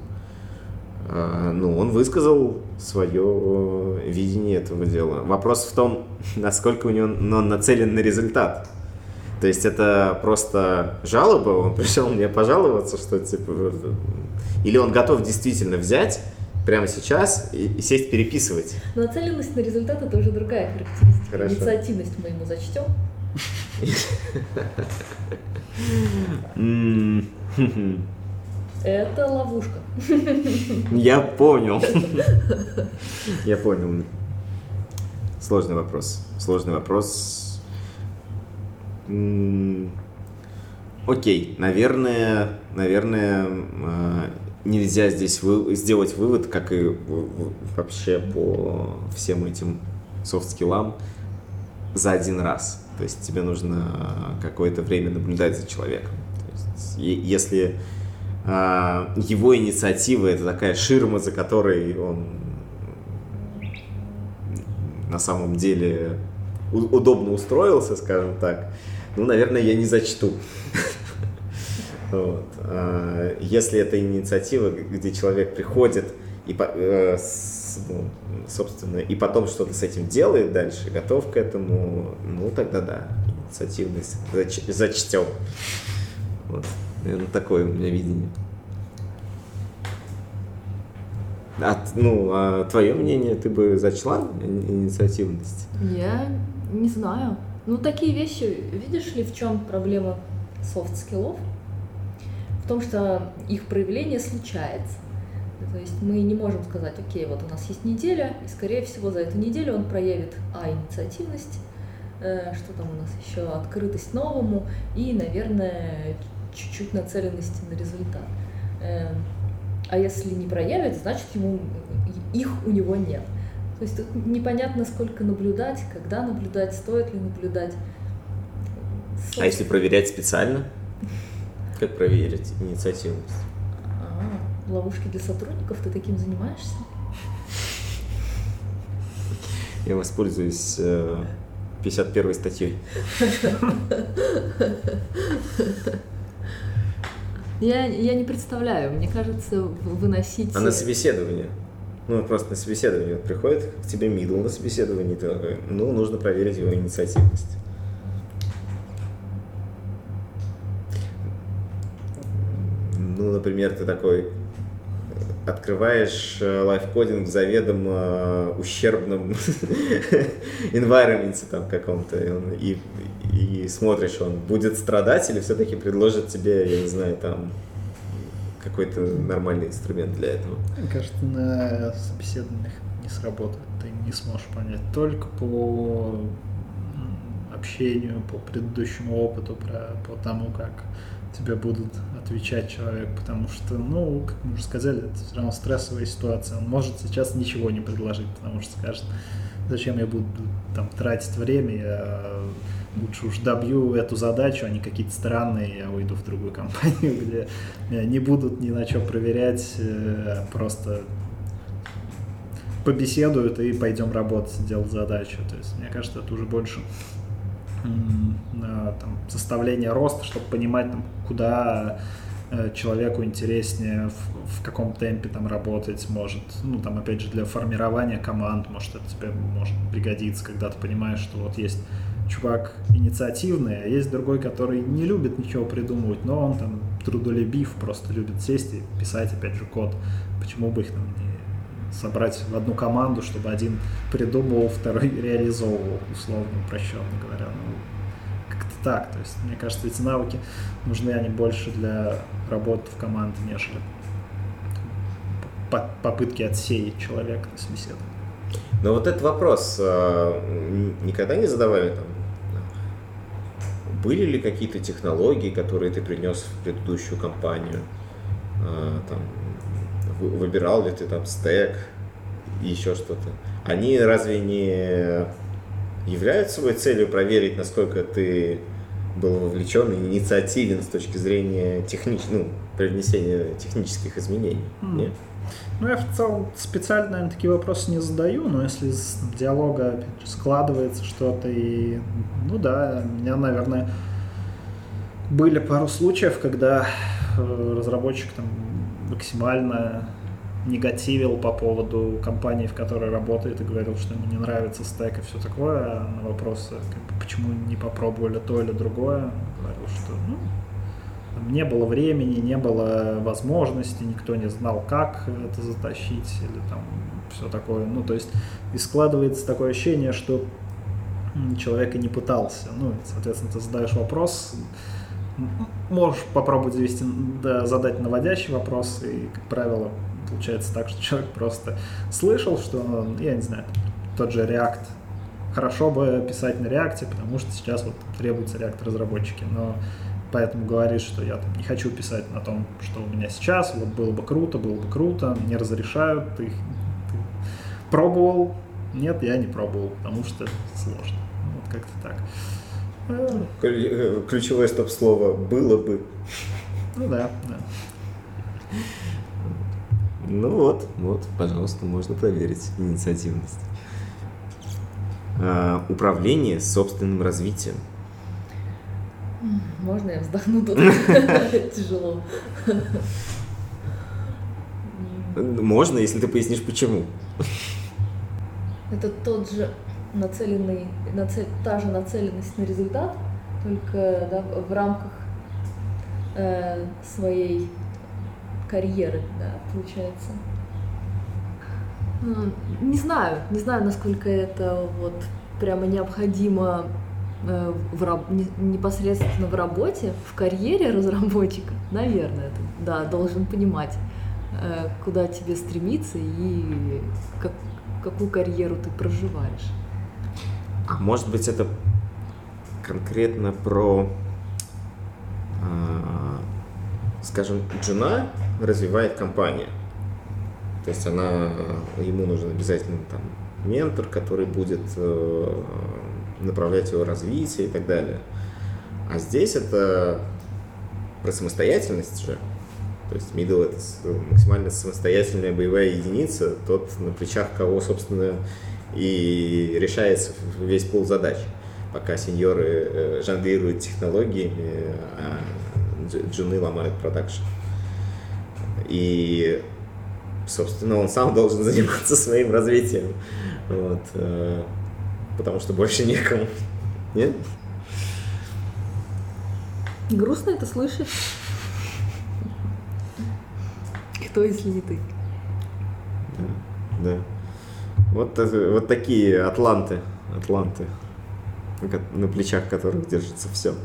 А, ну, он высказал свое видение этого дела. Вопрос в том, насколько у него ну, он нацелен на результат. То есть это просто жалоба, он пришел мне пожаловаться, что типа... Или он готов действительно взять прямо сейчас и, сесть переписывать. Но нацеленность на результат это уже другая характеристика. Хорошо. Инициативность мы ему зачтем. Это ловушка. Я понял. Я понял. Сложный вопрос. Сложный вопрос. Окей, наверное, наверное, а, нельзя здесь вы, сделать вывод, как и вообще по всем этим софт-скиллам, за один раз. То есть тебе нужно какое-то время наблюдать за человеком. То есть, если его инициатива это такая ширма, за которой он на самом деле удобно устроился, скажем так, ну, наверное, я не зачту. Вот. А, если это инициатива, где человек приходит и, э, ну, собственно, и потом что-то с этим делает дальше, готов к этому, ну тогда да, инициативность зач, зачтем. Вот. Наверное, такое у меня видение. А, ну, а твое мнение, ты бы зачла инициативность? Я не знаю. Ну, такие вещи, видишь ли, в чем проблема софт-скиллов? в том, что их проявление случается. То есть мы не можем сказать, окей, вот у нас есть неделя, и скорее всего за эту неделю он проявит, а, инициативность, э, что там у нас еще, открытость новому и, наверное, чуть-чуть нацеленности на результат. Э, а если не проявит, значит ему их у него нет. То есть тут непонятно, сколько наблюдать, когда наблюдать, стоит ли наблюдать. А если проверять специально? Как проверить инициативность? А, ловушки для сотрудников, ты таким занимаешься? Я воспользуюсь э, 51 статьей. Я, я не представляю, мне кажется, выносить... А на собеседование? Ну, просто на собеседование приходит к тебе мидл на собеседование, ты, ну, нужно проверить его инициативность. ну, например, ты такой открываешь э, лайфкодинг в заведомо э, ущербном environment там каком-то, и, и смотришь, он будет страдать или все-таки предложит тебе, я не знаю, там какой-то нормальный инструмент для этого? Мне кажется, на собеседованиях не сработает. Ты не сможешь понять только по общению, по предыдущему опыту, про, по тому, как тебе будут отвечать человек, потому что, ну, как мы уже сказали, это все равно стрессовая ситуация. Он может сейчас ничего не предложить, потому что скажет, зачем я буду там тратить время, я лучше уж добью эту задачу, а не какие-то странные, я уйду в другую компанию, где меня не будут ни на что проверять, э, просто побеседуют и пойдем работать, делать задачу. То есть, мне кажется, это уже больше там, составление роста, чтобы понимать, там, куда э, человеку интереснее в, в каком темпе там работать может. Ну, там, опять же, для формирования команд, может, это тебе может пригодиться, когда ты понимаешь, что вот есть чувак инициативный, а есть другой, который не любит ничего придумывать, но он там трудолюбив, просто любит сесть и писать, опять же, код. Почему бы их там не собрать в одну команду, чтобы один придумывал, второй реализовывал, условно, упрощенно говоря. Ну, так. То есть, мне кажется, эти навыки нужны они больше для работы в команде, нежели попытки отсеять человека на собеседовании. Но вот этот вопрос а, никогда не задавали там? Были ли какие-то технологии, которые ты принес в предыдущую компанию? А, там, выбирал ли ты там стек и еще что-то? Они разве не являются своей целью проверить, насколько ты был вовлечен и инициативен с точки зрения технич... ну, привнесения технических изменений? Mm. Нет? Ну, я в целом специально, наверное, такие вопросы не задаю, но если из диалога складывается что-то и... Ну да, у меня, наверное, были пару случаев, когда э, разработчик там максимально негативил по поводу компании, в которой работает, и говорил, что ему не нравится стек и все такое, а на вопросы, как бы, почему не попробовали то или другое, говорил, что ну, не было времени, не было возможности, никто не знал, как это затащить или там все такое. Ну, то есть и складывается такое ощущение, что человек и не пытался. Ну, соответственно, ты задаешь вопрос, можешь попробовать завести, да, задать наводящий вопрос, и, как правило, получается так, что человек просто слышал, что, я не знаю, тот же React, хорошо бы писать на React, потому что сейчас вот требуются React разработчики, но поэтому говорит, что я там не хочу писать на том, что у меня сейчас, вот было бы круто, было бы круто, не разрешают, ты, ты пробовал, нет, я не пробовал, потому что сложно. Вот как-то так. Э, ключевое стоп-слово «было бы». Ну да, да. Ну вот, вот, пожалуйста, можно проверить инициативность. А, управление собственным развитием. Можно я вздохну тут? Тяжело. Можно, если ты пояснишь, почему. Это тот же нацеленный, нацель, та же нацеленность на результат, только да, в рамках э, своей карьеры, да, получается. Не знаю, не знаю, насколько это вот прямо необходимо Э, в, непосредственно в работе, в карьере разработчика, наверное, ты, да, должен понимать, э, куда тебе стремиться и как, какую карьеру ты проживаешь. А может быть это конкретно про, э, скажем, Джуна развивает компания. То есть она, ему нужен обязательно там ментор, который будет направлять его развитие и так далее. А здесь это про самостоятельность же. То есть middle это максимально самостоятельная боевая единица, тот на плечах кого, собственно, и решается весь пол задач. Пока сеньоры э, жонглируют технологиями, а джуны ломают продакшн. И, собственно, он сам должен заниматься своим развитием. Вот. Э, потому что больше некому. Нет? Грустно это слышать. Кто, если не ты? Да. да. Вот, вот такие атланты. Атланты. На плечах которых держится все.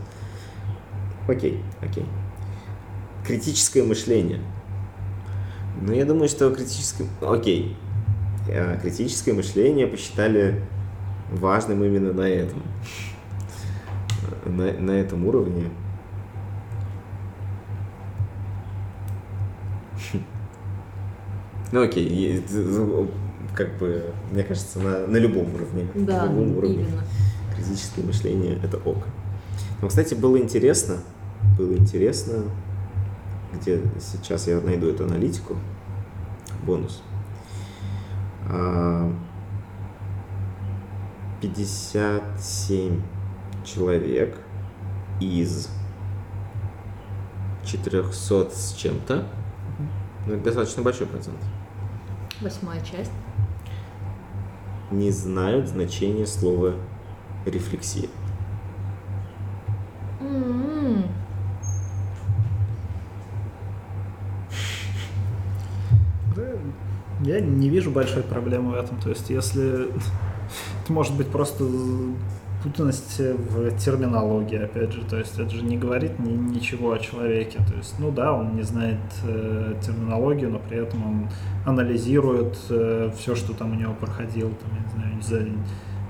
Окей, окей. Критическое мышление. Ну, я думаю, что критическое... Окей. Э, критическое мышление посчитали важным именно на этом, на, на этом уровне. Ну окей, как бы, мне кажется, на, на любом уровне. Да, на любом уровне. именно. Критическое мышление – это ок. Но, кстати, было интересно, было интересно, где сейчас я найду эту аналитику, бонус. А, 57 человек из 400 с чем-то. Ну, это достаточно большой процент. Восьмая часть. Не знают значение слова рефлексия. Mm-hmm. Я не вижу большой проблемы в этом. То есть, если это может быть просто путанность в терминологии, опять же, то есть это же не говорит ни, ничего о человеке, то есть, ну да, он не знает э, терминологию, но при этом он анализирует э, все, что там у него проходило, там, я не знаю, за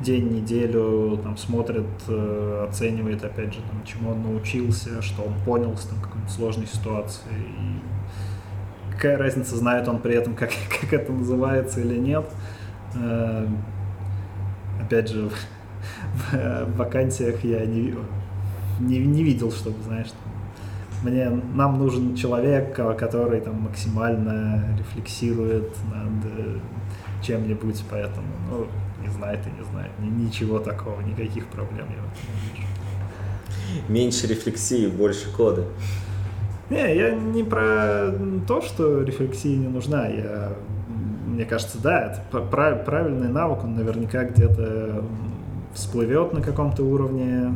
день, неделю, там, смотрит, э, оценивает, опять же, там, чему он научился, что он понял с какой-нибудь сложной ситуации, и какая разница, знает он при этом, как, как это называется или нет, э, опять же, в вакансиях я не, не, не видел, чтобы, знаешь, мне, нам нужен человек, который там максимально рефлексирует над чем-нибудь, поэтому, ну, не знает и не знает, ничего такого, никаких проблем я в этом не вижу. Меньше рефлексии, больше кода. Не, я не про то, что рефлексия не нужна, я мне кажется, да, это правильный навык, он наверняка где-то всплывет на каком-то уровне,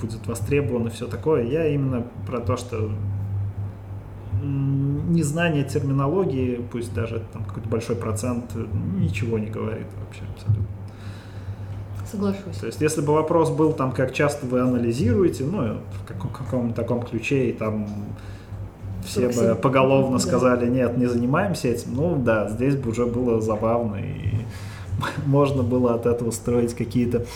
будет востребован и все такое. Я именно про то, что незнание терминологии, пусть даже там какой-то большой процент, ничего не говорит вообще абсолютно. Соглашусь. То есть, если бы вопрос был там, как часто вы анализируете, ну, в каком- каком-то таком ключе, и там все бы поголовно сказали, нет, не занимаемся этим, ну да, здесь бы уже было забавно, и можно было от этого строить какие-то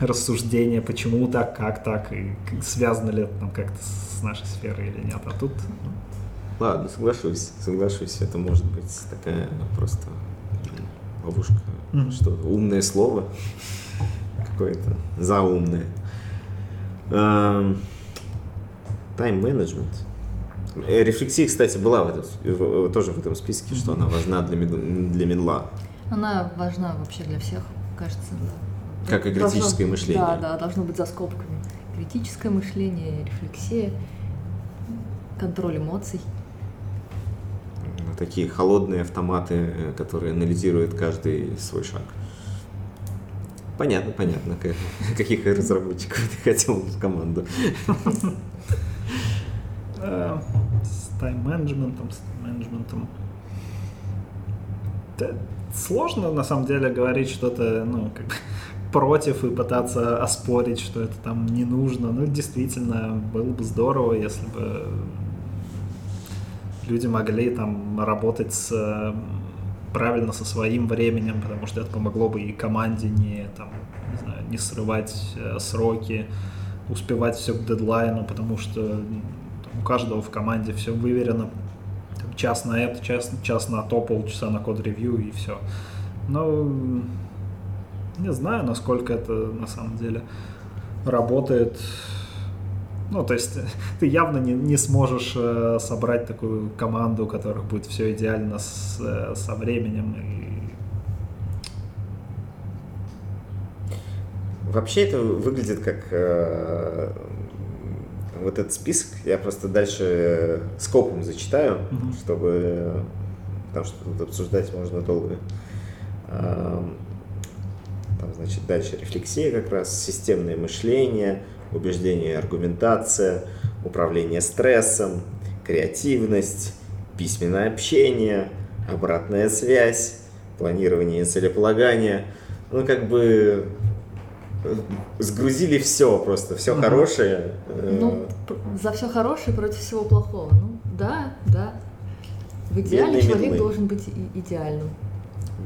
рассуждения, почему так, как так, и связано ли это там как-то с нашей сферой или нет. А тут... Ну. Ладно, соглашусь, соглашусь, это может быть такая просто ловушка, mm-hmm. что умное слово какое-то, заумное. Тайм-менеджмент. Рефлексия, кстати, была в этом, тоже в этом списке, что она важна для, для Минла. Она важна вообще для всех, кажется. Как и критическое должно, мышление. Да, да, должно быть за скобками. Критическое мышление, рефлексия, контроль эмоций. Такие холодные автоматы, э, которые анализируют каждый свой шаг. Понятно, понятно, каких разработчиков ты хотел в команду. Э, с тайм-менеджментом, с менеджментом сложно на самом деле говорить что-то, ну, как против и пытаться оспорить, что это там не нужно. Ну, действительно, было бы здорово, если бы люди могли там работать с, правильно со своим временем, потому что это помогло бы и команде не, там, не, знаю, не срывать э, сроки, успевать все к дедлайну, потому что там, у каждого в команде все выверено час на это, час, час на то, полчаса на код-ревью и все. Но не знаю, насколько это на самом деле работает. Ну, то есть ты явно не, не сможешь э, собрать такую команду, у которых будет все идеально с, э, со временем. И... Вообще это выглядит как э, вот этот список я просто дальше скопом зачитаю, mm-hmm. чтобы потому что тут обсуждать можно долго. Там, значит, дальше рефлексия как раз, системное мышление, убеждение аргументация, управление стрессом, креативность, письменное общение, обратная связь, планирование и целеполагание. Ну, как бы сгрузили все просто, все угу. хорошее. Ну, за все хорошее против всего плохого. Ну, да, да. В идеале Бедные человек медлы. должен быть идеальным.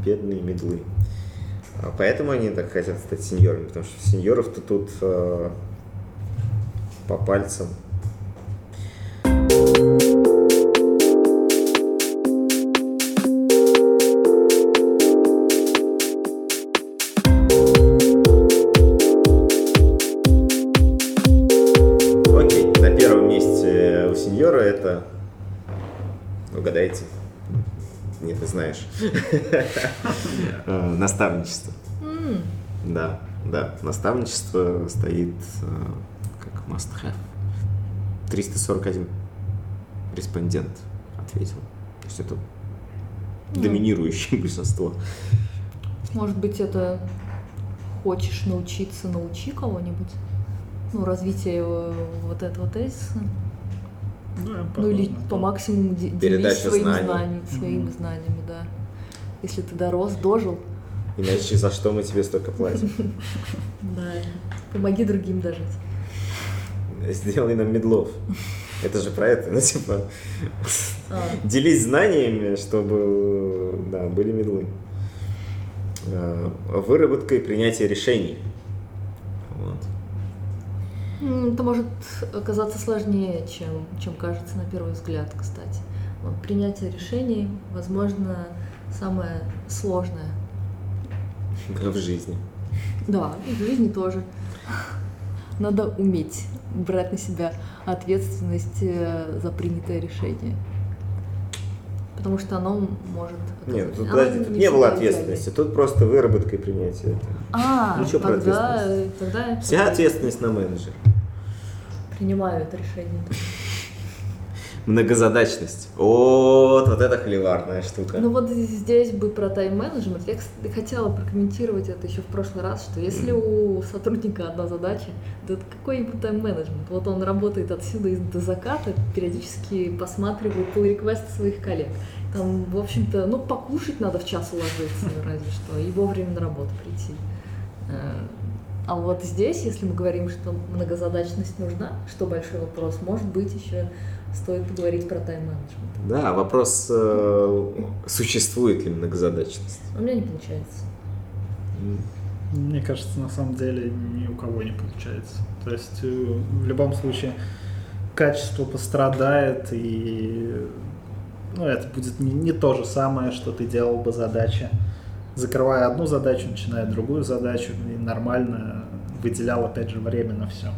Бедные медлы. А поэтому они так хотят стать сеньорами, потому что сеньоров-то тут э, по пальцам. угадайте. Нет, ты знаешь. Э, наставничество. Да, да. Наставничество стоит э, must have. 341 респондент ответил. То есть это доминирующее большинство. Может быть, это хочешь научиться, научи кого-нибудь? Ну, развитие вот этого тезиса. Да, ну или по максимуму делись своими знаний. знаниями, своими mm-hmm. знаниями, да. если ты дорос, дожил. Иначе за что мы тебе столько платим? Да. Помоги другим дожить. Сделай нам медлов. Это же про это, ну типа, А, делись знаниями, чтобы, да, были медлы. Э, Выработка и принятие решений. Вот. Это может оказаться сложнее, чем, чем кажется на первый взгляд, кстати. Вот принятие решений, возможно, самое сложное. В жизни. Да, и в жизни тоже. Надо уметь брать на себя ответственность э, за принятое решение. Потому что оно может... Нет, оказаться- тут, подожди, тут не было ответственности, тут просто выработка и принятие. А, Ну, чё про тогда, тогда Вся ответственность на менеджера. принимаю это решение. Многозадачность. Вот, вот это холиварная штука. Ну вот здесь бы про тайм-менеджмент. Я, хотела прокомментировать это еще в прошлый раз, что если у сотрудника одна задача, то это какой-нибудь тайм-менеджмент. Вот он работает отсюда до заката, периодически посматривает pull реквесты своих коллег. Там, в общем-то, ну, покушать надо в час уложиться, разве что, и вовремя на работу прийти. Э, А вот здесь, если мы говорим, что многозадачность нужна, что большой вопрос, может быть, еще стоит поговорить про тайм-менеджмент. Да, вопрос, э, существует ли многозадачность. У меня не получается. Мне кажется, на самом деле ни у кого не получается. То есть э, в любом случае качество пострадает, и ну, это будет не, не то же самое, что ты делал бы задача. Закрывая одну задачу, начиная другую задачу, и нормально выделял опять же время на все.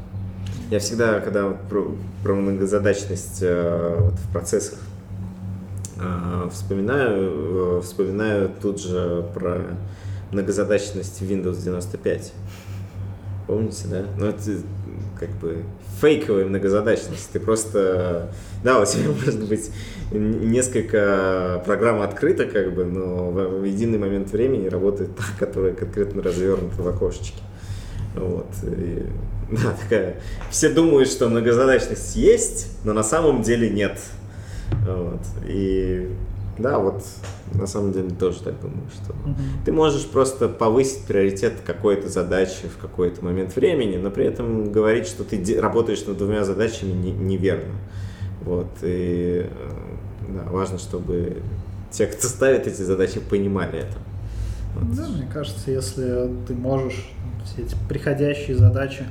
Я всегда, когда вот про, про многозадачность э, вот в процессах э, вспоминаю, э, вспоминаю тут же про многозадачность Windows 95. Помните, да? Ну, это как бы фейковая многозадачность. Ты просто... Да, у тебя может быть несколько программ открыто, как бы, но в единый момент времени работает та, которая конкретно развернута в окошечке. Вот. И, да, такая. Все думают, что многозадачность есть, но на самом деле нет. Вот. И да, вот на самом деле тоже так думаю, что ты можешь просто повысить приоритет какой-то задачи в какой-то момент времени, но при этом говорить, что ты работаешь над двумя задачами не- неверно. Вот. И э, да, важно, чтобы те, кто ставит эти задачи, понимали это. Вот. Да, мне кажется, если ты можешь все эти приходящие задачи,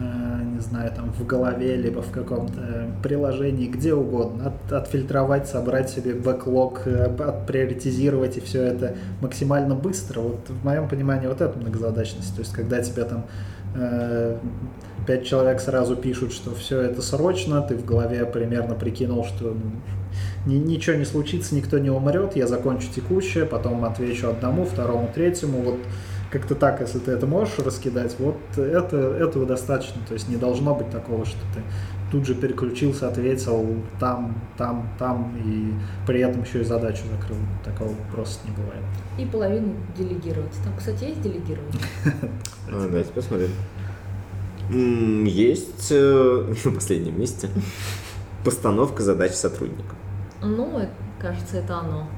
не знаю, там в голове, либо в каком-то приложении, где угодно, от- отфильтровать, собрать себе бэклог, э, отприоритизировать и все это максимально быстро. Вот в моем понимании вот это многозадачность. То есть когда тебе там э, пять человек сразу пишут, что все это срочно, ты в голове примерно прикинул, что ну, ни- ничего не случится, никто не умрет, я закончу текущее, потом отвечу одному, второму, третьему, вот как-то так, если ты это можешь раскидать, вот это, этого достаточно, то есть не должно быть такого, что ты тут же переключился, ответил там, там, там, и при этом еще и задачу закрыл. Такого просто не бывает. И половину делегировать. Там, кстати, есть делегирование? А, давайте посмотрим. Есть э, на последнем месте постановка задач сотрудникам. Ну, э, кажется, это оно.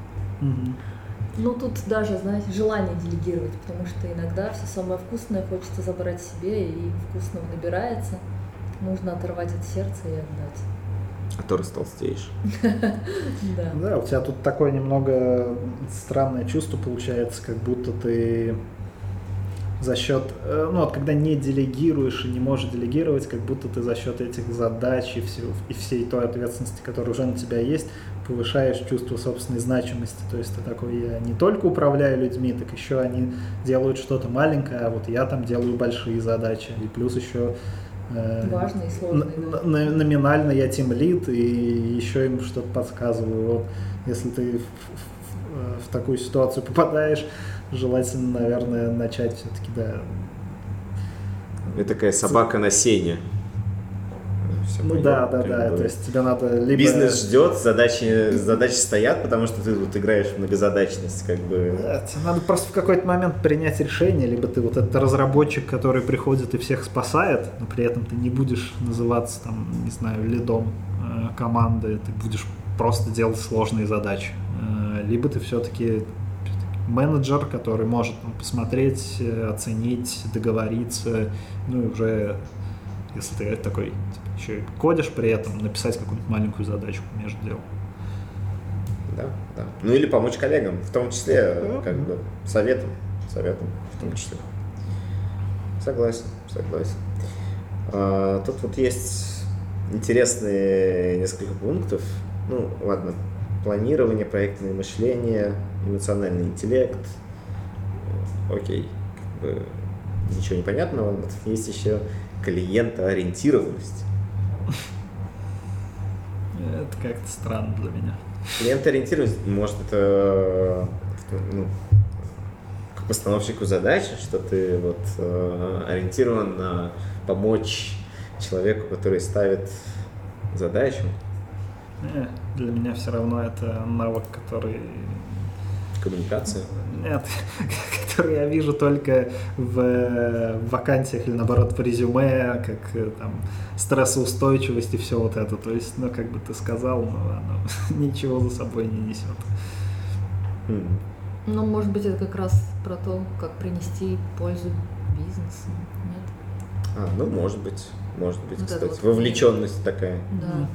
Ну, тут даже, знаете, желание делегировать, потому что иногда все самое вкусное хочется забрать себе, и вкусного набирается. Нужно оторвать от сердца и отдать. А то растолстеешь. Да. Да, у тебя тут такое немного странное чувство получается, как будто ты за счет, э, ну вот когда не делегируешь и не можешь делегировать, как будто ты за счет этих задач и, всего, и всей той ответственности, которая уже на тебя есть, повышаешь чувство собственной значимости. То есть ты такой, я не только управляю людьми, так еще они делают что-то маленькое, а вот я там делаю большие задачи. И плюс еще э, Важные и да. номинально я тим лид и еще им что-то подсказываю. Вот, если ты в, в- в такую ситуацию попадаешь, желательно, наверное, начать все-таки, да. Это такая собака на сене. Всё Ну да, да, да. бы. То есть тебе надо либо... Бизнес ждет, задачи, задачи стоят, потому что ты тут играешь в многозадачность, как бы. Да, тебе надо просто в какой-то момент принять решение, либо ты вот этот разработчик, который приходит и всех спасает, но при этом ты не будешь называться там, не знаю, лидом э, команды, ты будешь просто делать сложные задачи. Э, либо ты все-таки менеджер, который может ну, посмотреть, э, оценить, договориться, ну и уже, если ты такой еще и кодишь при этом, написать какую-нибудь маленькую задачку между делом. Да, да. Ну или помочь коллегам, в том числе, как бы, советом, советом в том числе. Согласен, согласен. А, тут вот есть интересные несколько пунктов. Ну, ладно, планирование, проектное мышление, эмоциональный интеллект. Окей, как бы ничего не понятного. Есть еще клиентоориентированность. Это как-то странно для меня. Клиентоориентированность, может, это ну, к постановщику задачи, что ты вот э, ориентирован на помочь человеку, который ставит задачу. Не, для меня все равно это навык, который... Коммуникация? Нет, который я вижу только в вакансиях или наоборот в резюме, как э, там стрессоустойчивость и все вот это. То есть, ну, как бы ты сказал, но оно ничего за собой не несет. Mm. Ну, может быть, это как раз про то, как принести пользу бизнесу, нет? А, ну, может быть, может быть, вот кстати. Вот Вовлеченность такая. Да.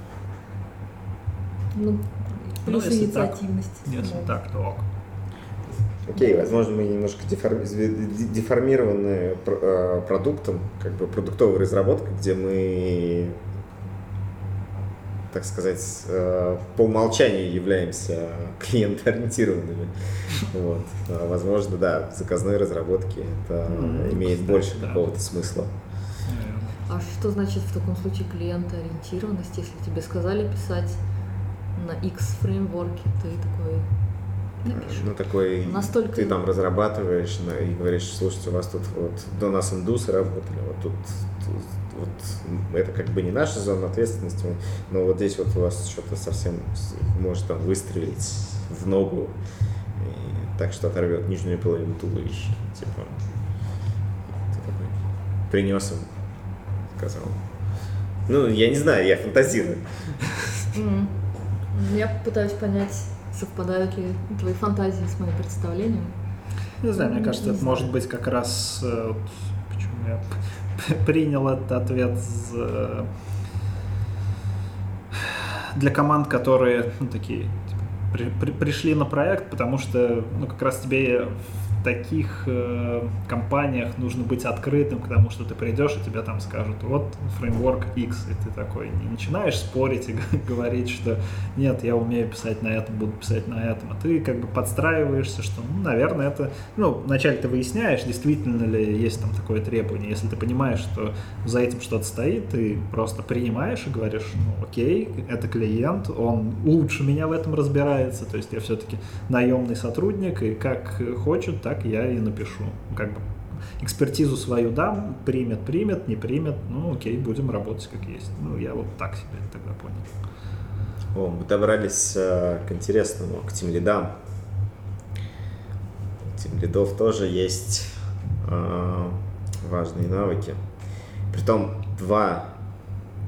Ну, плюс ну, инициативность. Так, если так, то ок. Окей, возможно, мы немножко деформированы э, продуктом, как бы продуктовой разработкой, где мы, так сказать, э, по умолчанию являемся клиентоориентированными. Вот. А, возможно, да, в заказной разработке это mm, имеет больше да. какого-то смысла. А что значит в таком случае клиентоориентированность, если тебе сказали писать на X фреймворке, ты такой напишу. Ну, такой, Настолько... ты там разрабатываешь и говоришь, слушайте, у вас тут вот до нас индусы работали, вот тут, тут вот это как бы не наша зона ответственности, но вот здесь вот у вас что-то совсем может там выстрелить в ногу, и так что оторвет нижнюю половину туловища, типа, ты такой, принес им, сказал. Ну, я не знаю, я фантазирую. Mm. Я пытаюсь понять, совпадают ли твои фантазии с моим представлением. Не знаю, мне кажется, это может быть как раз э, вот, почему я принял этот ответ за... для команд, которые ну, такие типа, при, при, пришли на проект, потому что ну, как раз тебе таких э, компаниях нужно быть открытым, потому что ты придешь и тебе там скажут, вот фреймворк X, и ты такой не начинаешь спорить и говорить, что нет, я умею писать на этом, буду писать на этом, а ты как бы подстраиваешься, что, ну, наверное, это, ну, вначале ты выясняешь, действительно ли есть там такое требование, если ты понимаешь, что за этим что-то стоит, ты просто принимаешь и говоришь, ну, окей, это клиент, он лучше меня в этом разбирается, то есть я все-таки наемный сотрудник, и как хочет, так так я и напишу. Как бы экспертизу свою дам, примет, примет, не примет, ну окей, будем работать как есть. Ну, я вот так себе тогда понял. О, мы добрались э, к интересному, к тем лидам. Тем лидов тоже есть э, важные навыки. Притом два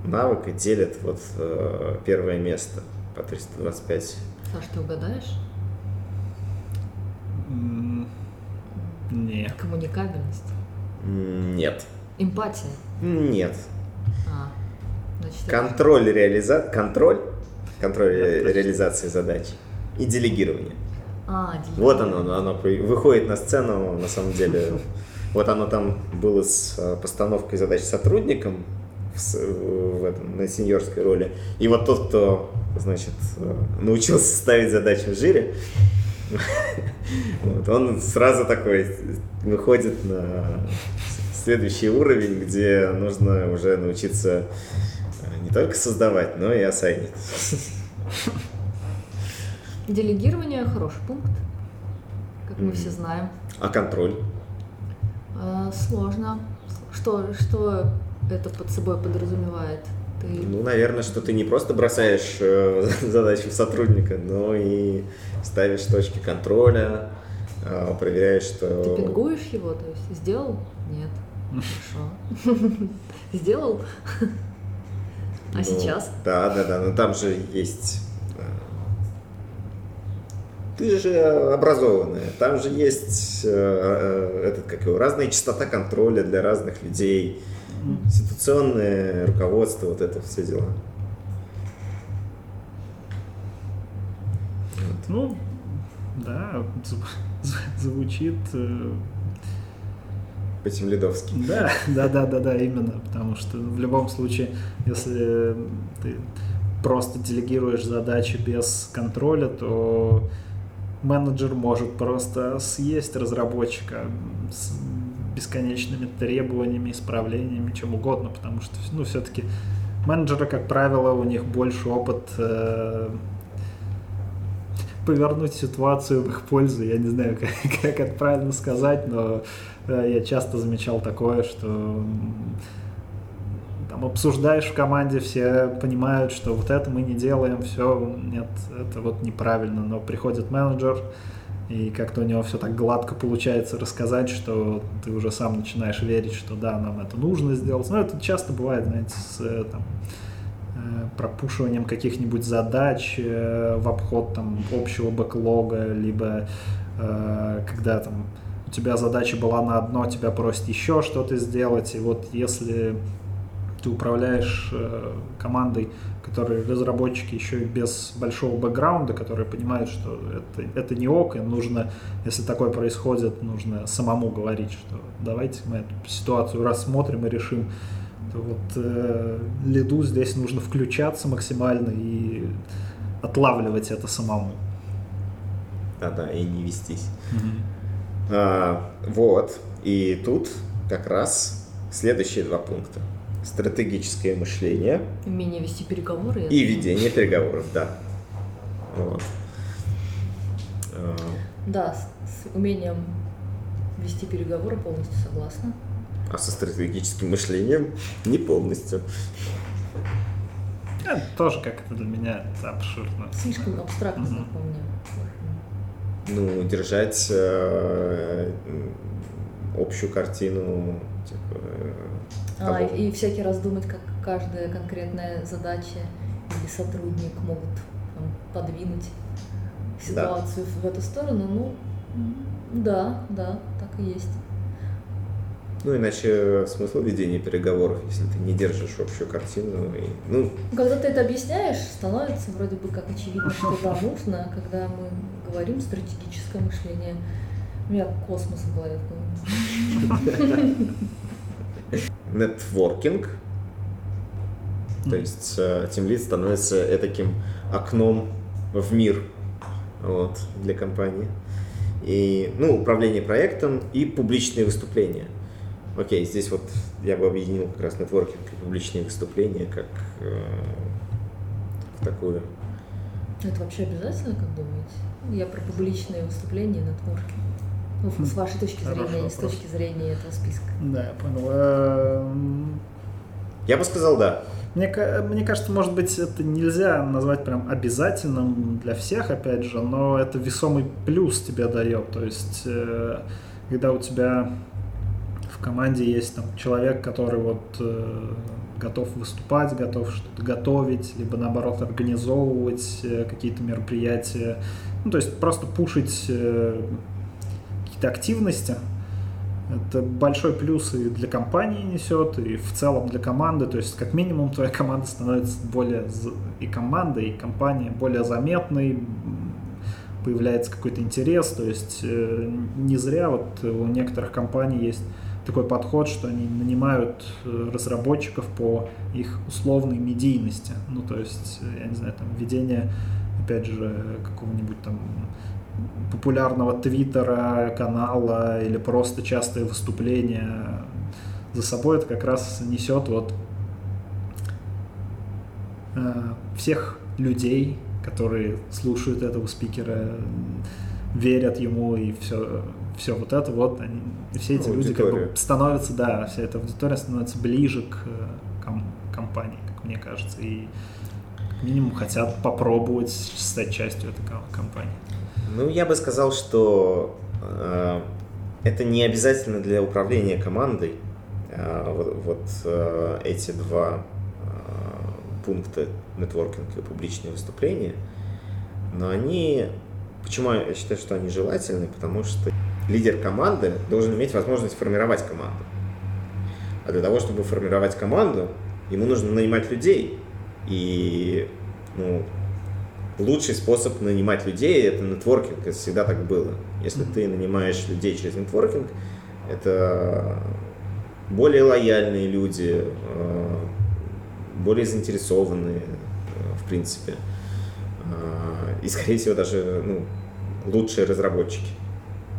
навыка делят вот э, первое место по 325. Саш, ты угадаешь? Нет. Коммуникабельность? Нет. Эмпатия? Нет. А, значит, контроль, реализа... контроль, контроль ре... реализации задач и делегирование. А, делегирование. Вот оно, оно выходит на сцену, на самом деле. Вот оно там было с э, постановкой задач сотрудником в, в этом, на сеньорской роли. И вот тот, кто, значит, э, научился ставить задачи в жире, вот, он сразу такой выходит на следующий уровень, где нужно уже научиться э, не только создавать, но и осайнить. Делегирование хороший пункт, как мы все знаем. А контроль? А, сложно. Что, что это под собой подразумевает? Ты... Ну, наверное, что ты не просто бросаешь э, задачу сотрудника, но и ставишь точки контроля, э, проверяешь, что... Ты пингуешь его, то есть сделал? Нет. Хорошо. Сделал? А сейчас? Да, да, да, но там же есть э, ты же образованная, там же есть э, э, этот, как его, разная частота контроля для разных людей, институционное руководство, вот это все дела. Ну, да, звучит... Э, По-темледовски. Да, да, да, да, да, именно, потому что в любом случае, если ты просто делегируешь задачи без контроля, то менеджер может просто съесть разработчика бесконечными требованиями, исправлениями, чем угодно, потому что, ну, все-таки менеджеры, как правило, у них больше опыт э, повернуть ситуацию в их пользу. Я не знаю, как, как это правильно сказать, но э, я часто замечал такое, что там обсуждаешь в команде, все понимают, что вот это мы не делаем, все, нет, это вот неправильно, но приходит менеджер, и как-то у него все так гладко получается рассказать, что ты уже сам начинаешь верить, что да, нам это нужно сделать. Но это часто бывает, знаете, с э, там, э, пропушиванием каких-нибудь задач э, в обход там, общего бэклога, либо когда там у тебя задача была на одно, тебя просят еще что-то сделать, и вот если ты управляешь командой, которые разработчики еще и без большого бэкграунда, которые понимают, что это, это не ок, и нужно, если такое происходит, нужно самому говорить, что давайте мы эту ситуацию рассмотрим и решим. То вот э, лиду здесь нужно включаться максимально и отлавливать это самому. Да-да, и не вестись. Mm-hmm. А, вот, и тут как раз следующие два пункта стратегическое мышление. Умение вести переговоры. И ведение переговоров, да. Вот. А. Да, с, с умением вести переговоры полностью согласна. А со стратегическим мышлением не полностью. Это тоже как-то для меня это абсурдно. Слишком абстрактно mm-hmm. по мне. Ну, держать э, общую картину, типа, а, и, и всякий раз думать, как каждая конкретная задача или сотрудник могут там, подвинуть ситуацию да. в эту сторону, ну, да, да, так и есть. Ну, иначе смысл ведения переговоров, если ты не держишь общую картину. И, ну... Когда ты это объясняешь, становится вроде бы как очевидно, что да, нужно, когда мы говорим стратегическое мышление. У меня космос в голове. нетворкинг. То есть э, Team становится таким окном в мир вот, для компании. И, ну, управление проектом и публичные выступления. Окей, здесь вот я бы объединил как раз нетворкинг и публичные выступления как э, в такую. Это вообще обязательно, как думаете? Я про публичные выступления и нетворкинг. Ну, с вашей точки зрения, Хороший не с точки зрения этого списка. Да, я понял. Эм, я бы сказал да. Мне, мне кажется, может быть, это нельзя назвать прям обязательным для всех, опять же, но это весомый плюс тебе дает. То есть, э, когда у тебя в команде есть там человек, который вот э, готов выступать, готов что-то готовить, либо наоборот организовывать э, какие-то мероприятия, ну, то есть просто пушить какие-то активности. Это большой плюс и для компании несет, и в целом для команды. То есть, как минимум, твоя команда становится более и команда, и компания более заметной, появляется какой-то интерес. То есть, э, не зря вот у некоторых компаний есть такой подход, что они нанимают э, разработчиков по их условной медийности. Ну, то есть, я не знаю, там, ведение, опять же, какого-нибудь там популярного твиттера, канала или просто частые выступления за собой, это как раз несет вот э, всех людей, которые слушают этого спикера, верят ему и все, все вот это вот, они, все эти люди как бы становятся, да, вся эта аудитория становится ближе к ком, компании, как мне кажется, и минимум хотят попробовать стать частью этой компании. Ну, я бы сказал, что э, это не обязательно для управления командой. Э, вот вот э, эти два э, пункта нетворкинг и публичные выступления, но они почему я считаю, что они желательны? Потому что лидер команды должен иметь возможность формировать команду. А для того, чтобы формировать команду, ему нужно нанимать людей. И ну, лучший способ нанимать людей – это нетворкинг. Это всегда так было. Если ты нанимаешь людей через нетворкинг, это более лояльные люди, э, более заинтересованные, э, в принципе. Э, и, скорее всего, даже ну, лучшие разработчики.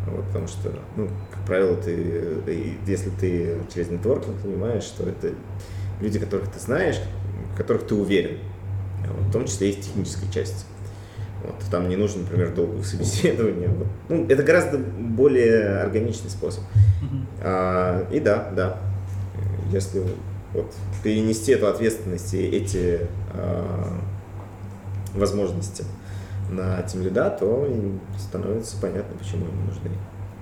Вот, потому что, ну, как правило, ты, если ты через нетворкинг понимаешь, что это люди, которых ты знаешь, в которых ты уверен. Вот, в том числе и в технической части. Вот, там не нужно, например, долгое собеседование. Вот. Ну, это гораздо более органичный способ. А, и да, да, если вот, перенести эту ответственность и эти а, возможности на тем лида, то становится понятно, почему ему нужны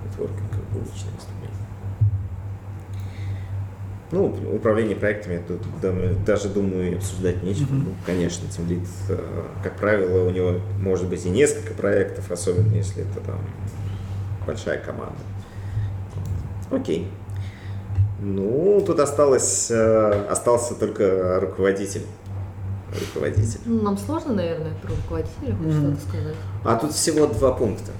нетворкинг как публичный инструмент. Ну, управление проектами, тут даже, думаю, обсуждать нечего. Mm-hmm. Ну, конечно, тем э, как правило, у него может быть и несколько проектов, особенно если это там большая команда. Окей. Ну, тут осталось, э, остался только руководитель. Руководитель. Ну, нам сложно, наверное, про руководителя mm-hmm. что-то сказать. А тут всего два пункта.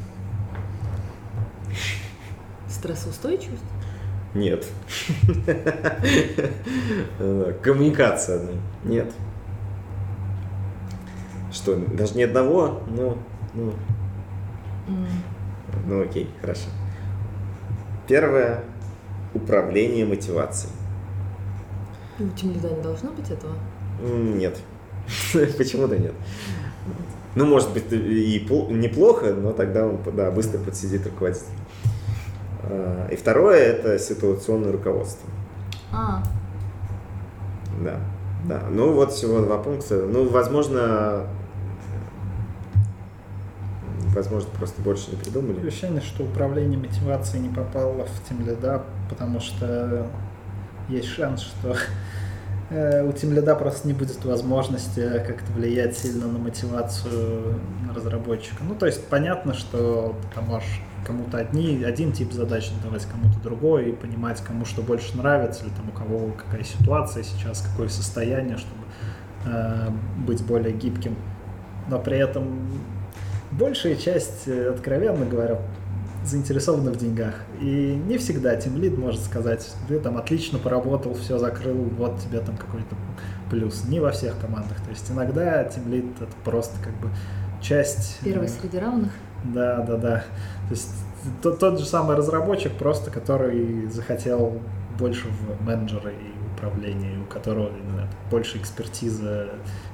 Стрессоустойчивость? Нет. Коммуникация. Нет. Что, даже ни одного? Ну, ну. Ну окей, хорошо. Первое – управление мотивацией. У Тимлида не должно быть этого? Нет. Почему-то нет. Ну, может быть, и неплохо, но тогда он да, быстро подсидит руководитель. А, и второе – это ситуационное руководство. А. Да, да. Ну, вот всего два пункта. Ну, возможно, возможно, просто больше не придумали. Ощущение, что управление мотивацией не попало в тем лида, потому что есть шанс, что э, у тем лида просто не будет возможности как-то влиять сильно на мотивацию разработчика. Ну, то есть понятно, что ты там можешь кому-то одни, один тип задач давать кому-то другой, и понимать, кому что больше нравится, или там у кого какая ситуация сейчас, какое состояние, чтобы э, быть более гибким. Но при этом большая часть, э, откровенно говоря, заинтересована в деньгах. И не всегда Team Lead может сказать, ты там отлично поработал, все закрыл, вот тебе там какой-то плюс. Не во всех командах. То есть иногда Team Lead это просто как бы часть... Первый среди равных. Да, да, да. То есть тот, тот же самый разработчик, просто который захотел больше в менеджера и управления, у которого знаю, больше экспертизы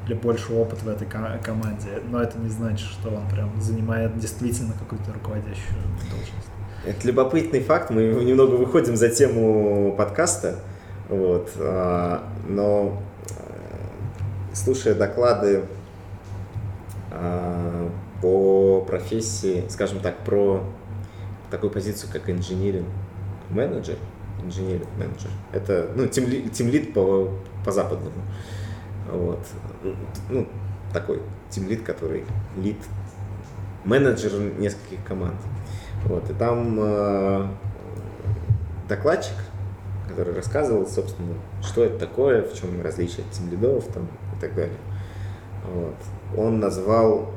или больше опыт в этой команде. Но это не значит, что он прям занимает действительно какую-то руководящую должность. Это любопытный факт. Мы немного выходим за тему подкаста. Вот. А, но э, слушая доклады а, по профессии, скажем так, про такую позицию, как инженеринг менеджер, инженеринг менеджер. Это, ну, тимлит по, по западному. Вот. Ну, такой тимлит, который лид, менеджер нескольких команд. Вот. И там э, докладчик, который рассказывал, собственно, что это такое, в чем различие тимлидов там, и так далее. Вот. Он назвал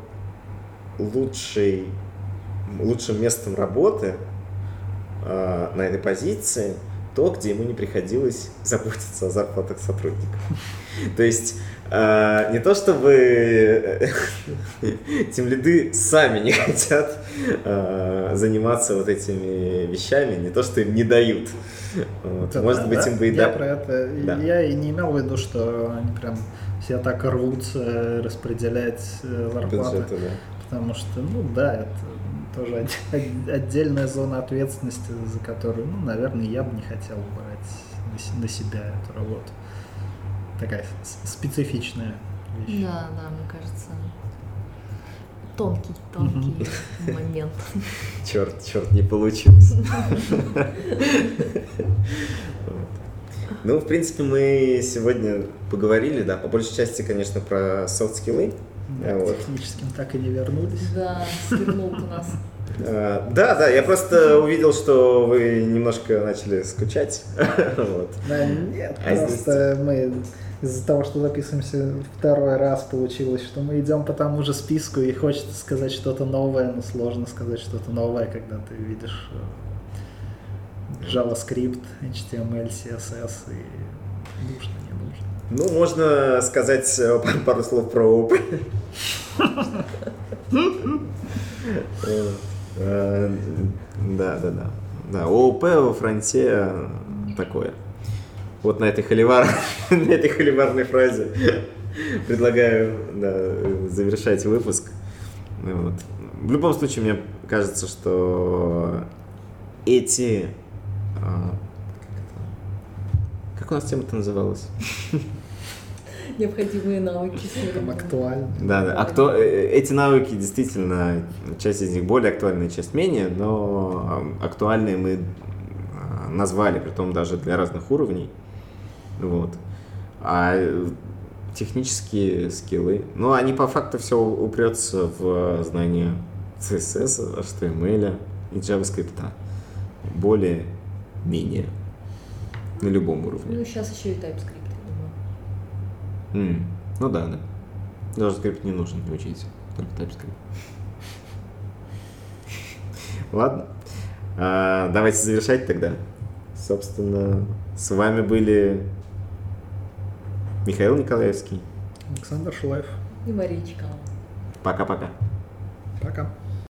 лучший, лучшим местом работы э, на этой позиции то, где ему не приходилось заботиться о зарплатах сотрудников. То есть э, не то чтобы э, тем лиды сами не хотят э, заниматься вот этими вещами, не то что им не дают. Вот. Может да, быть, да? им бы и Я да. про это да. я и не имел в виду, что они прям все так рвутся распределять э, зарплаты. Бюджеты, да потому что, ну да, это тоже отдельная зона ответственности, за которую, ну, наверное, я бы не хотел брать на себя эту работу. Такая специфичная вещь. Да, да, мне кажется, тонкий, тонкий момент. Черт, черт, не получилось. Ну, в принципе, мы сегодня поговорили, да, по большей части, конечно, про софт-скиллы, Да, А, вот. техническим так и не вернулись. Да, свернул у нас. Да, да, я просто увидел, что вы немножко начали скучать. Вот. Да, нет, А просто мы из-за того, что записываемся второй раз, получилось, что мы идем по тому же списку и хочется сказать что-то новое, но сложно сказать что-то новое, когда ты видишь э, JavaScript, HTML, CSS и не нужно. Ну, можно сказать э, пар- пару слов про ООП. Э, Да, да, да. Да, ООП во фронте э, такое. Вот на этой холивар, на этой холиварной фразе предлагаю завершать выпуск. В любом случае, мне кажется, что эти... Как у нас тема-то называлась? Необходимые навыки. Там актуально. Да, да. Акту- э, Эти навыки действительно, часть из них более актуальная, часть менее, но актуальные мы а, назвали, притом даже для разных уровней. Вот. А э, технические скиллы, ну, они по факту все упрется в знание CSS, HTML и JavaScript. Более-менее. На любом уровне. Ну, сейчас еще и TypeScript, М, Ну да, да. JavaScript не нужен, не учите. Только TypeScript. Ладно. А, давайте завершать тогда. Собственно, с вами были Михаил Николаевский. Александр Шулаев. И Мария Чкалова. Пока-пока. Пока.